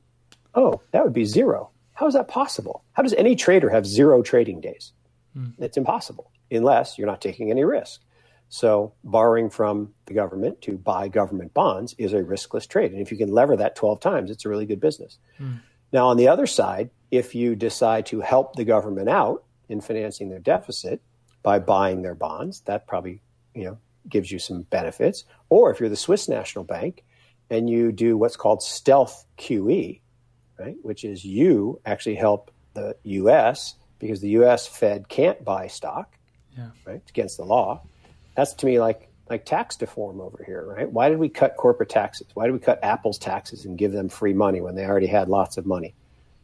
Oh, that would be zero. How is that possible? How does any trader have zero trading days? Hmm. It's impossible unless you're not taking any risk. So, borrowing from the government to buy government bonds is a riskless trade. And if you can lever that 12 times, it's a really good business. Hmm. Now, on the other side, if you decide to help the government out in financing their deficit by buying their bonds, that probably you know gives you some benefits. Or if you're the Swiss National Bank and you do what's called stealth QE, right, which is you actually help the U.S. because the U.S. Fed can't buy stock, yeah. right? It's against the law. That's to me like like tax reform over here, right? Why did we cut corporate taxes? Why did we cut Apple's taxes and give them free money when they already had lots of money?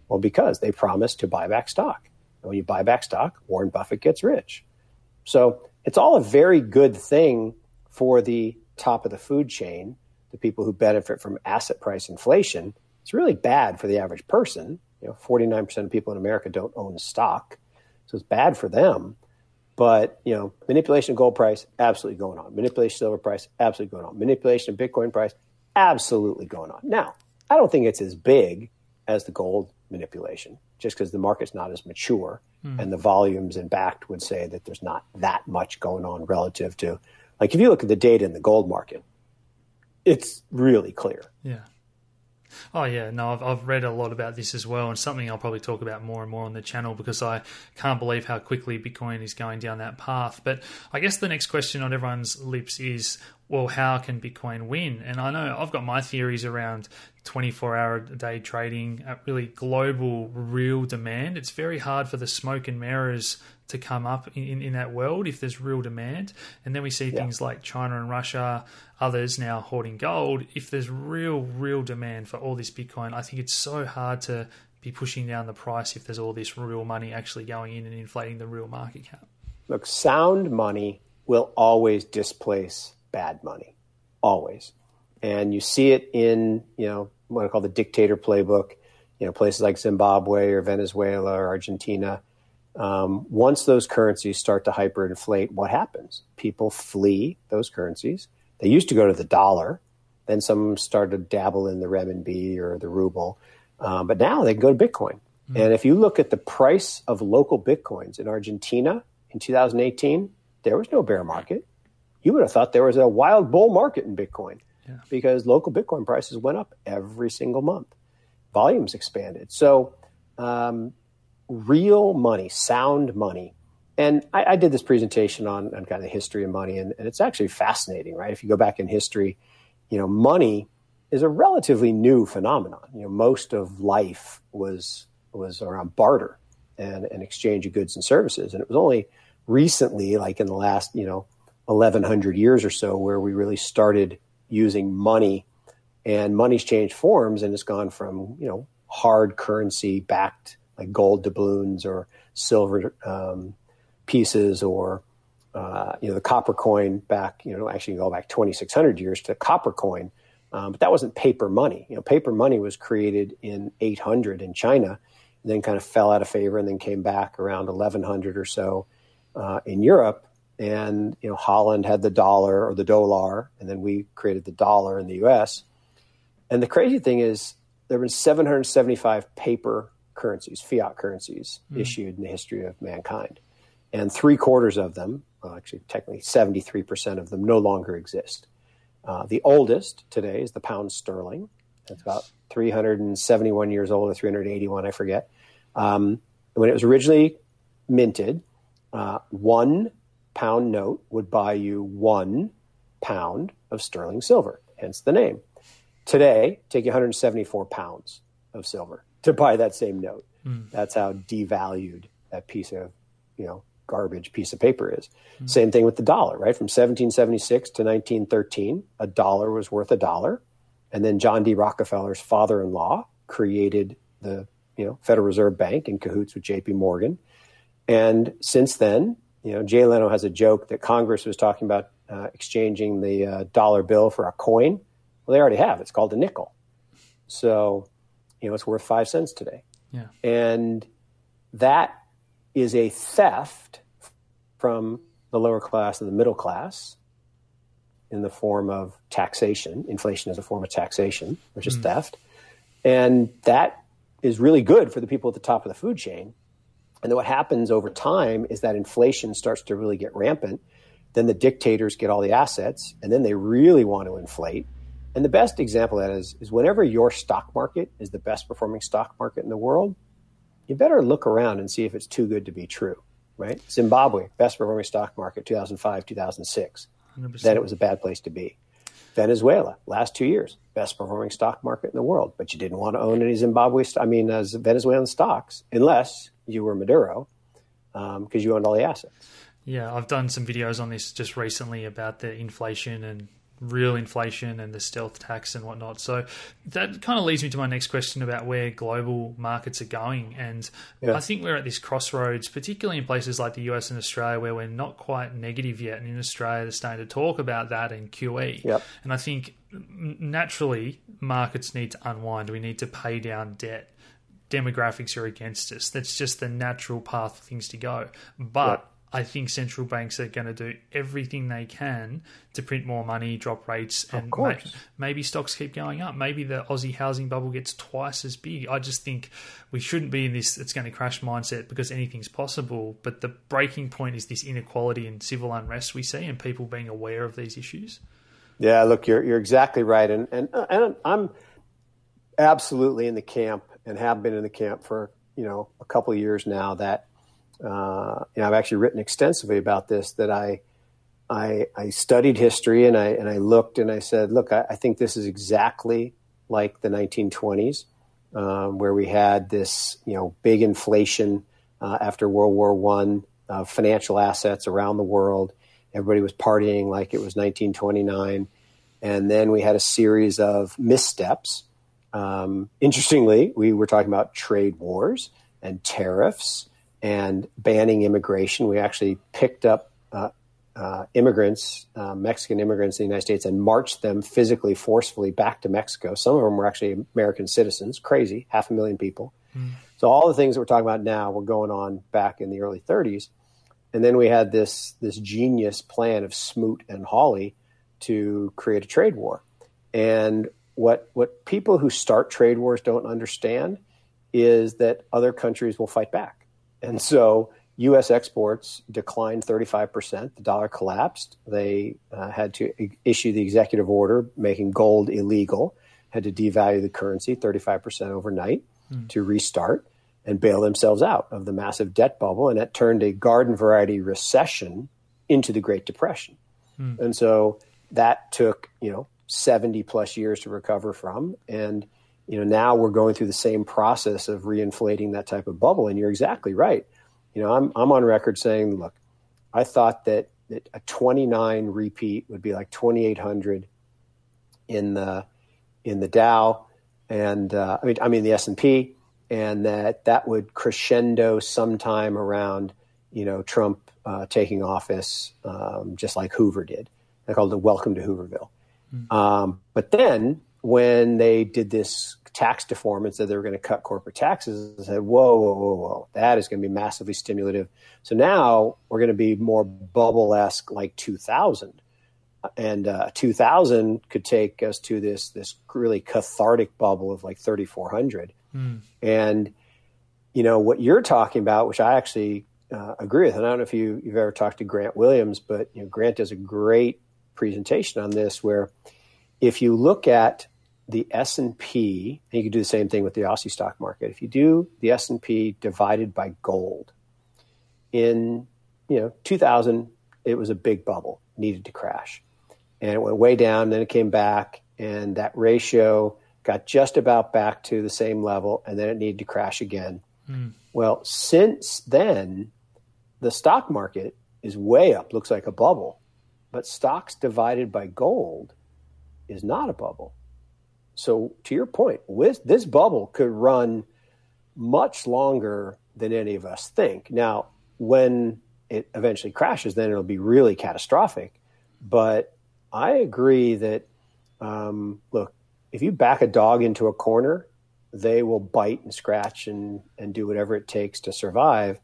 Well, because they promised to buy back stock. And when you buy back stock, Warren Buffett gets rich. So it's all a very good thing for the top of the food chain, the people who benefit from asset price inflation. It's really bad for the average person. You know, 49% of people in America don't own stock. So it's bad for them. But, you know, manipulation of gold price, absolutely going on. Manipulation of silver price, absolutely going on. Manipulation of Bitcoin price, absolutely going on. Now, I don't think it's as big as the gold manipulation, just because the market's not as mature mm. and the volumes and Bakkt would say that there's not that much going on relative to, like, if you look at the data in the gold market, it's really clear. Yeah. Oh yeah, no, I've I've read a lot about this as well, and something I'll probably talk about more and more on the channel because I can't believe how quickly Bitcoin is going down that path. But I guess the next question on everyone's lips is, well, how can Bitcoin win? And I know I've got my theories around 24 hour a day trading really global, real demand. It's very hard for the smoke and mirrors to come up in, in that world if there's real demand. And then we see yeah. things like China and Russia, others now hoarding gold. If there's real, real demand for all this Bitcoin, I think it's so hard to be pushing down the price if there's all this real money actually going in and inflating the real market cap. Look, sound money will always displace bad money, always. And you see it in, you know, what I call the dictator playbook, you know, places like Zimbabwe or Venezuela or Argentina um, once those currencies start to hyperinflate, what happens? People flee those currencies. They used to go to the dollar, then some started to dabble in the renminbi or the ruble, um, but now they can go to Bitcoin. Mm-hmm. And if you look at the price of local Bitcoins in Argentina in 2018, there was no bear market. You would have thought there was a wild bull market in Bitcoin yeah. because local Bitcoin prices went up every single month. Volumes expanded. So um, real money, sound money. And I, I did this presentation on, on, kind of the history of money, and, and it's actually fascinating, right? If you go back in history, you know, money is a relatively new phenomenon. You know, most of life was was around barter and an exchange of goods and services, and it was only recently, like in the last, you know, eleven hundred years or so, where we really started using money, and money's changed forms, and it's gone from you know hard currency backed like gold doubloons or silver um, pieces or uh, you know the copper coin back you know actually go back 2600 years to copper coin. Um, but that wasn't paper money. You know paper money was created in 800 in china and then kind of fell out of favor and then came back around 1100 or so uh, in europe. And you know holland had the dollar or the dollar and then we created the dollar in the us and the crazy thing is there have been 775 paper currencies, fiat currencies, mm. issued in the history of mankind. And three quarters of them, well, actually, technically 73% of them, no longer exist. Uh, the oldest today is the pound sterling. It's about 371 years old or 381, I forget. Um, when it was originally minted, uh, one pound note would buy you one pound of sterling silver, hence the name. Today, take you 174 pounds of silver to buy that same note. Mm. That's how devalued that piece of, you know, garbage piece of paper is. Mm. Same thing with the dollar, right? From 1776 to 1913, a dollar was worth a dollar. And then John D. Rockefeller's father-in-law created the, you know, Federal Reserve Bank in cahoots with JP Morgan. And since then, you know, Jay Leno has a joke that Congress was talking about uh, exchanging the uh, dollar bill for a coin. Well, they already have. It's called a nickel. So you know, it's worth five cents today. Yeah. And that is a theft from the lower class and the middle class in the form of taxation. Inflation is a form of taxation, which is mm. theft. And that is really good for the people at the top of the food chain. And then what happens over time is that inflation starts to really get rampant. Then the dictators get all the assets, and then they really want to inflate. And the best example of that is, is whenever your stock market is the best performing stock market in the world, you better look around and see if it's too good to be true, right? Zimbabwe, best performing stock market, 2005, 2006. 100%. Then it was a bad place to be. Venezuela, last two years, best performing stock market in the world, but you didn't want to own any Zimbabwe, I mean, uh, Venezuelan stocks, unless you were Maduro, because um, you owned all the assets. Yeah, I've done some videos on this just recently about the inflation and real inflation and the stealth tax and whatnot. So that kind of leads me to my next question about where global markets are going. And yeah. I think we're at this crossroads, particularly in places like the US and Australia, where we're not quite negative yet. And in Australia, they're starting to talk about that in QE. Yep. And I think naturally markets need to unwind. We need to pay down debt. Demographics are against us. That's just the natural path for things to go. But yep I think central banks are going to do everything they can to print more money, drop rates, and may, maybe stocks keep going up. Maybe the Aussie housing bubble gets twice as big. I just think we shouldn't be in this it's going to crash mindset because anything's possible. But the breaking point is this inequality and civil unrest we see, and people being aware of these issues. Yeah, look, you're you're exactly right, and and and I'm absolutely in the camp and have been in the camp for you know a couple of years now that uh, you know, I've actually written extensively about this. That I, I, I studied history and I and I looked and I said, look, I, I think this is exactly like the 1920s, um, where we had this, you know, big inflation uh, after World War One, uh, financial assets around the world. Everybody was partying like it was 1929, and then we had a series of missteps. Um, interestingly, we were talking about trade wars and tariffs and banning immigration. We actually picked up uh, uh, immigrants, uh, Mexican immigrants in the United States, and marched them physically, forcefully back to Mexico. Some of them were actually American citizens. Crazy, half a million people. Mm. So all the things that we're talking about now were going on back in the early 30s, and then we had this this genius plan of Smoot and Hawley to create a trade war. And what what people who start trade wars don't understand is that other countries will fight back and so U.S. exports declined 35%. The dollar collapsed. They uh, had to issue the executive order making gold illegal, had to devalue the currency 35% overnight mm. to restart and bail themselves out of the massive debt bubble. And that turned a garden variety recession into the Great Depression. Mm. And so that took, you know, 70 plus years to recover from. And you know, now we're going through the same process of reinflating that type of bubble. And you're exactly right. You know, I'm, I'm on record saying, look, I thought that, that a 29 repeat would be like 2,800 in the, in the Dow and, uh, I mean, I mean the S&P and that that would crescendo sometime around, you know, Trump uh, taking office, um, just like Hoover did. They called it Welcome to Hooverville. Mm-hmm. Um, but then when they did this tax deform and said they were going to cut corporate taxes, I said, whoa, whoa, whoa, whoa, that is going to be massively stimulative. So now we're going to be more bubble esque like 2000. And uh, 2000 could take us to this this really cathartic bubble of like 3,400. Mm. And, you know, what you're talking about, which I actually uh, agree with, and I don't know if you, you've ever talked to Grant Williams, but you know, Grant does a great presentation on this where if you look at the S&P, and you can do the same thing with the Aussie stock market. If you do the S&P divided by gold, in you know 2000, it was a big bubble, needed to crash, and it went way down. Then it came back, and that ratio got just about back to the same level, and then it needed to crash again. Mm. Well, since then, the stock market is way up, looks like a bubble, but stocks divided by gold is not a bubble. So, to your point, with, this bubble could run much longer than any of us think. Now, when it eventually crashes, then it'll be really catastrophic. But I agree that, um, look, if you back a dog into a corner, they will bite and scratch and, and do whatever it takes to survive.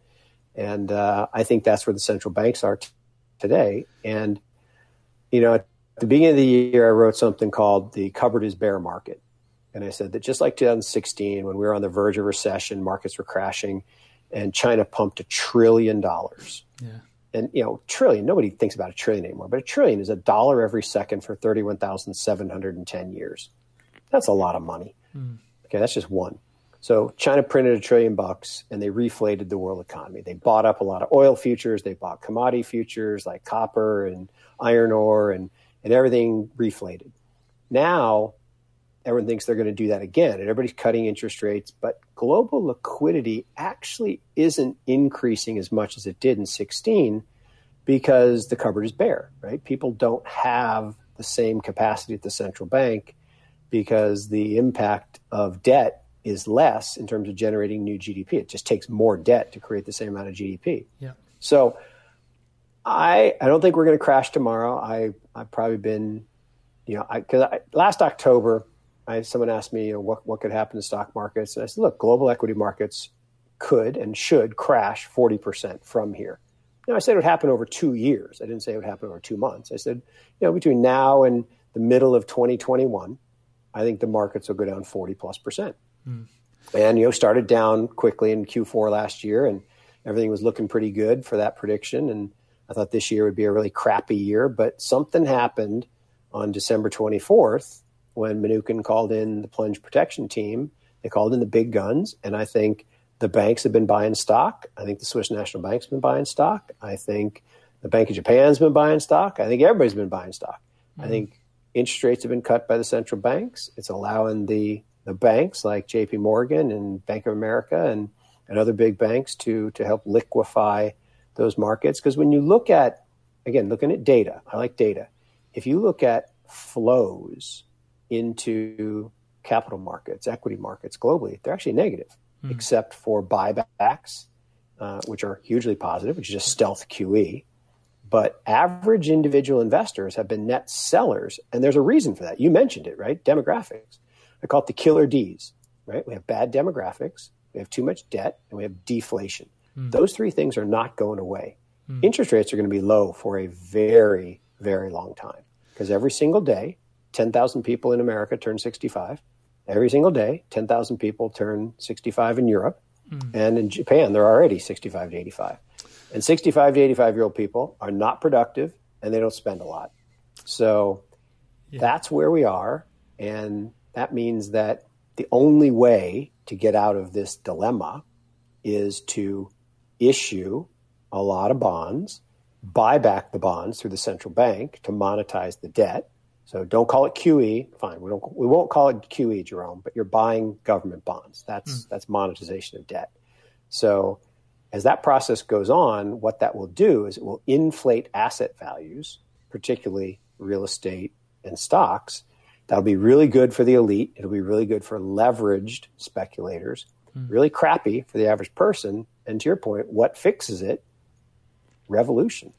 And uh, I think that's where the central banks are t- today. And, you know, at the beginning of the year, I wrote something called The Cupboard is Bear Market. And I said that just like 2016, when we were on the verge of recession, markets were crashing, and China pumped a trillion dollars. Yeah. And, you know, trillion, nobody thinks about a trillion anymore, but a trillion is a dollar every second for 31,710 years. That's a lot of money. Mm. Okay, that's just one. So China printed a trillion bucks and they reflated the world economy. They bought up a lot of oil futures, they bought commodity futures like copper and iron ore and and everything reflated. Now, everyone thinks they're going to do that again, and everybody's cutting interest rates, but global liquidity actually isn't increasing as much as it did in 16 because the cupboard is bare, right? People don't have the same capacity at the central bank because the impact of debt is less in terms of generating new GDP. It just takes more debt to create the same amount of GDP. Yeah. So I I don't think we're going to crash tomorrow. I I've probably been, you know, because last October, I someone asked me, you know, what what could happen to stock markets, and I said, look, global equity markets could and should crash forty percent from here. Now I said it would happen over two years. I didn't say it would happen over two months. I said, you know, between now and the middle of 2021, I think the markets will go down 40 plus percent. Mm. And you know, started down quickly in Q4 last year, and everything was looking pretty good for that prediction. And I thought this year would be a really crappy year, but something happened on December 24th when Mnuchin called in the plunge protection team. They called in the big guns, and I think the banks have been buying stock. I think the Swiss National Bank's been buying stock. I think the Bank of Japan's been buying stock. I think everybody's been buying stock. Mm-hmm. I think interest rates have been cut by the central banks. It's allowing the the banks like J.P. Morgan and Bank of America and and other big banks to to help liquefy those markets. Because when you look at again looking at data, I like data. If you look at flows into capital markets, equity markets globally, they're actually negative, mm. except for buybacks, uh, which are hugely positive, which is just stealth QE. But average individual investors have been net sellers, and there's a reason for that. You mentioned it, right? Demographics. I call it the killer D's, right? We have bad demographics, we have too much debt, and we have deflation. Mm. Those three things are not going away. Mm. Interest rates are going to be low for a very, very long time because every single day, 10,000 people in America turn 65. Every single day, 10,000 people turn 65 in Europe. Mm. And in Japan, they're already 65 to 85. And 65 to 85 year old people are not productive and they don't spend a lot. So yeah. that's where we are. And that means that the only way to get out of this dilemma is to issue a lot of bonds, buy back the bonds through the central bank to monetize the debt. So don't call it QE. Fine, we don't we won't call it QE, Jerome, but you're buying government bonds. That's mm. that's monetization of debt. So as that process goes on, what that will do is it will inflate asset values, particularly real estate and stocks. That'll be really good for the elite. It'll be really good for leveraged speculators mm. really crappy for the average person. And to your point, what fixes it? Revolution.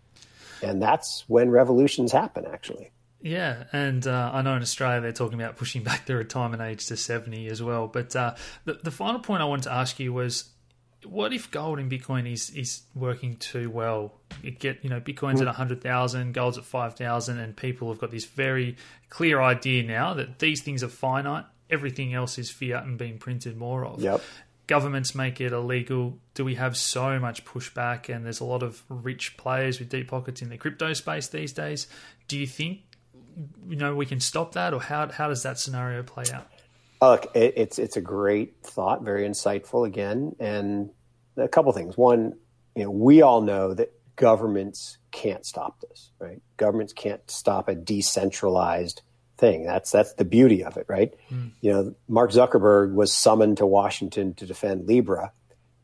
And that's when revolutions happen, actually. Yeah, and uh, I know in Australia they're talking about pushing back the retirement age to 70 as well. But uh, the, the final point I wanted to ask you was what if gold and Bitcoin is, is working too well? You get, you know, Bitcoin's at 100,000, gold's at 5,000, and people have got this very clear idea now that these things are finite everything else is fiat and being printed more of. Yep. Governments make it illegal. Do we have so much pushback? And there's a lot of rich players with deep pockets in the crypto space these days. Do you think you know we can stop that, or how how does that scenario play out? Look, it, it's it's a great thought, very insightful again, and a couple things. One, you know, we all know that governments can't stop this, right? Governments can't stop a decentralized thing. That's that's the beauty of it, right? Mm. You know, Mark Zuckerberg was summoned to Washington to defend Libra,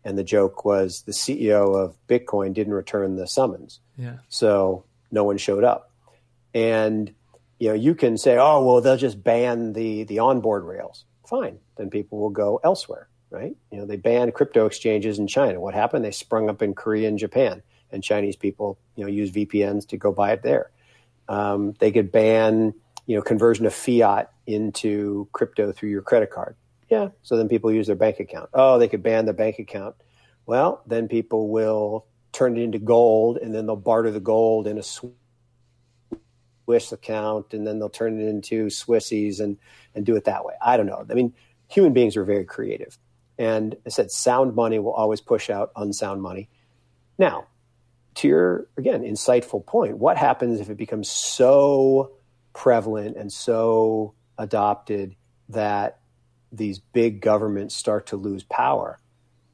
and the joke was the CEO of Bitcoin didn't return the summons. Yeah. So no one showed up, and you know you can say, oh well, they'll just ban the the onboard rails. Fine, then people will go elsewhere, right? You know, they banned crypto exchanges in China. What happened? They sprung up in Korea and Japan, and Chinese people, you know, use VPNs to go buy it there. Um, they could ban you know, conversion of fiat into crypto through your credit card. Yeah. So then people use their bank account. Oh, they could ban the bank account. Well, then people will turn it into gold and then they'll barter the gold in a Swiss account and then they'll turn it into Swissies and, and do it that way. I don't know. I mean, human beings are very creative. And I said, sound money will always push out unsound money. Now, to your, again, insightful point, what happens if it becomes so prevalent and so adopted that these big governments start to lose power.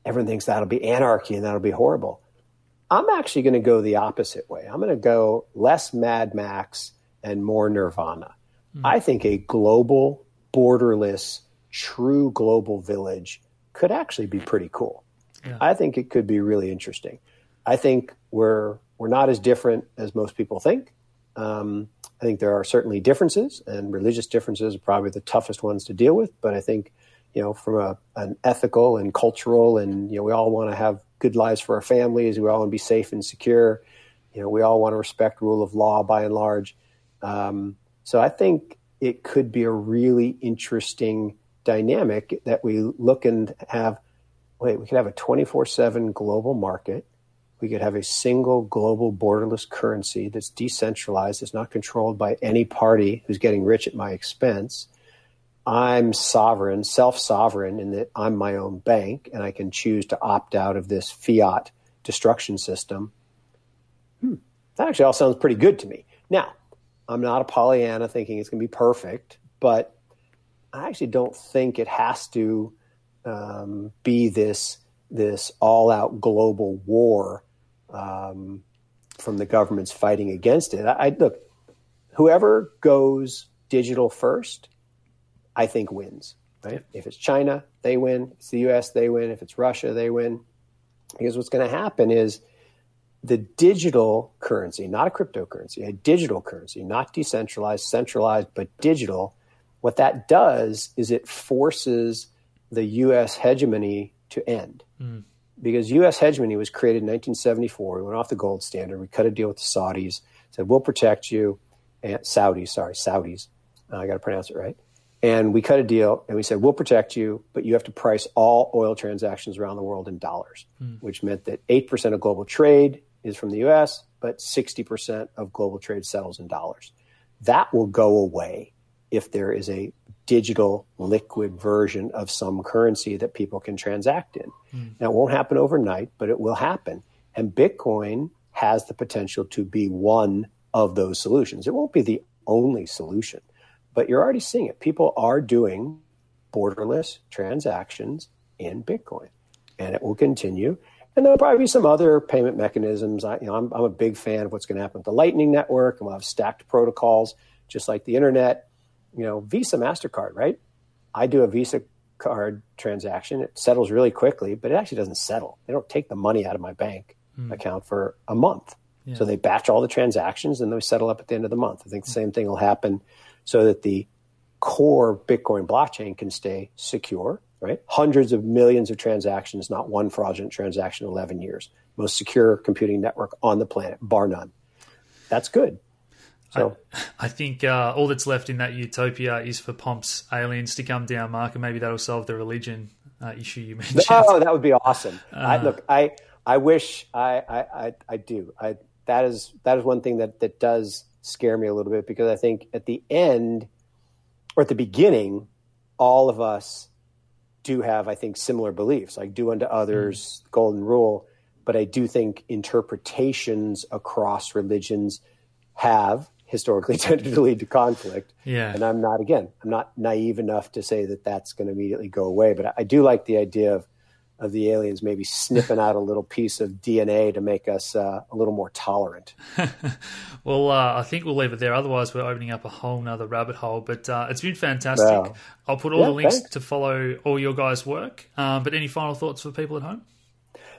Everyone thinks that'll be anarchy and that'll be horrible. I'm actually going to go the opposite way. I'm going to go less Mad Max and more Nirvana. Mm. I think a global, borderless, true global village could actually be pretty cool. Yeah. I think it could be really interesting. I think we're we're not as different as most people think. Um, I think there are certainly differences, and religious differences are probably the toughest ones to deal with. But I think, you know, from a, an ethical and cultural, and you know, we all want to have good lives for our families. We all want to be safe and secure. You know, we all want to respect rule of law by and large. Um, so I think it could be a really interesting dynamic that we look and have. Wait, we could have a twenty four seven global market we could have a single global borderless currency that's decentralized, that's not controlled by any party who's getting rich at my expense. I'm sovereign, self sovereign, in that I'm my own bank and I can choose to opt out of this fiat destruction system. Hmm, that actually all sounds pretty good to me. Now, I'm not a Pollyanna thinking it's going to be perfect, but I actually don't think it has to um, be this this all out global war um, from the governments fighting against it. I, I look, whoever goes digital first, I think wins. Right? If it's China, they win. If it's the U.S., they win. If it's Russia, they win. Because what's going to happen is the digital currency, not a cryptocurrency, a digital currency, not decentralized, centralized, but digital. What that does is it forces the U.S. hegemony to end. Mm because U.S. hegemony was created in 1974. We went off the gold standard. We cut a deal with the Saudis. Said we'll protect you, and Saudis. Sorry, Saudis. Uh, I got to pronounce it right. And we cut a deal, and we said we'll protect you, but you have to price all oil transactions around the world in dollars, mm. which meant that eight percent of global trade is from the U.S., but 60 percent of global trade settles in dollars. That will go away if there is a digital liquid version of some currency that people can transact in. Mm. Now, it won't happen overnight, but it will happen. And Bitcoin has the potential to be one of those solutions. It won't be the only solution, but you're already seeing it. People are doing borderless transactions in Bitcoin, and it will continue. And there'll probably be some other payment mechanisms. I, you know, I'm, I'm a big fan of what's going to happen with the Lightning Network, and we'll have stacked protocols, just like the internet you know, Visa, MasterCard, right? I do a Visa card transaction. It settles really quickly, but it actually doesn't settle. They don't take the money out of my bank mm. account for a month. Yeah. So they batch all the transactions and they settle up at the end of the month. I think the same thing will happen so that the core Bitcoin blockchain can stay secure, right? Hundreds of millions of transactions, not one fraudulent transaction in 11 years. Most secure computing network on the planet, bar none. That's good. So I, I think uh, all that's left in that utopia is for Pomp's aliens to come down, Mark, and maybe that'll solve the religion uh, issue you mentioned. Oh, that would be awesome. Uh, I, look, I I wish I, I, I, I do. I that is that is one thing that that does scare me a little bit because I think at the end or at the beginning, all of us do have, I think, similar beliefs, like do unto others, mm. golden rule. But I do think interpretations across religions have historically tended to lead to conflict. Yeah. And I'm not, again, I'm not naive enough to say that that's going to immediately go away. But I, do like the idea of, of the aliens maybe snipping out a little piece of DNA to make us uh, a little more tolerant. well, uh, I think we'll leave it there. Otherwise, we're opening up a whole nother rabbit hole. But uh, it's been fantastic. Well, I'll put all yeah, the links thanks. to follow all your guys' work. Um, but any final thoughts for people at home?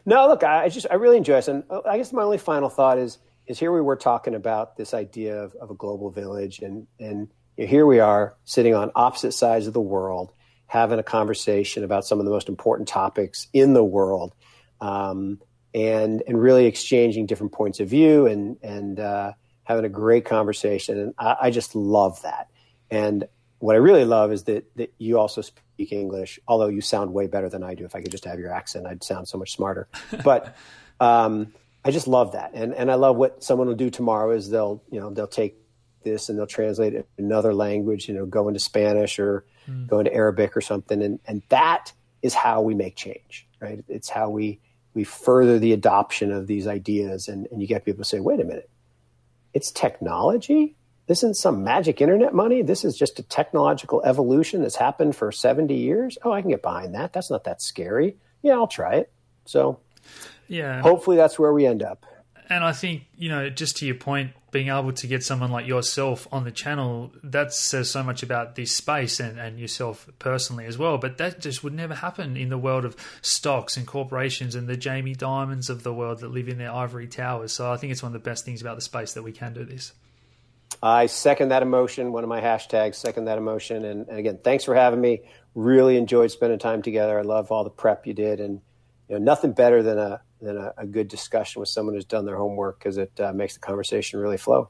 No, look, I just I really enjoy this, and uh, I guess my only final thought is is here we were talking about this idea of, of a global village, and and here we are sitting on opposite sides of the world, having a conversation about some of the most important topics in the world, um, and and really exchanging different points of view and and uh, having a great conversation. And I, I just love that. And what I really love is that that you also speak English, although you sound way better than I do. If I could just have your accent, I'd sound so much smarter. But um, I just love that, and and I love what someone will do tomorrow is they'll you know they'll take this and they'll translate it in another language, you know, go into Spanish or mm. go into Arabic or something, and and that is how we make change, right? It's how we we further the adoption of these ideas, and and you get people to say, wait a minute, it's technology. This isn't some magic internet money. This is just a technological evolution that's happened for 70 years. Oh, I can get behind that. That's not that scary. Yeah, I'll try it. So yeah. Hopefully that's where we end up. And I think, you know, just to your point, being able to get someone like yourself on the channel, that says so much about this space and, and yourself personally as well. But that just would never happen in the world of stocks and corporations and the Jamie Dimons of the world that live in their ivory towers. So I think it's one of the best things about the space that we can do this. I second that emotion. One of my hashtags, second that emotion. And, and, again, thanks for having me. Really enjoyed spending time together. I love all the prep you did, and you know, nothing better than a than a, a good discussion with someone who's done their homework because it uh, makes the conversation really flow.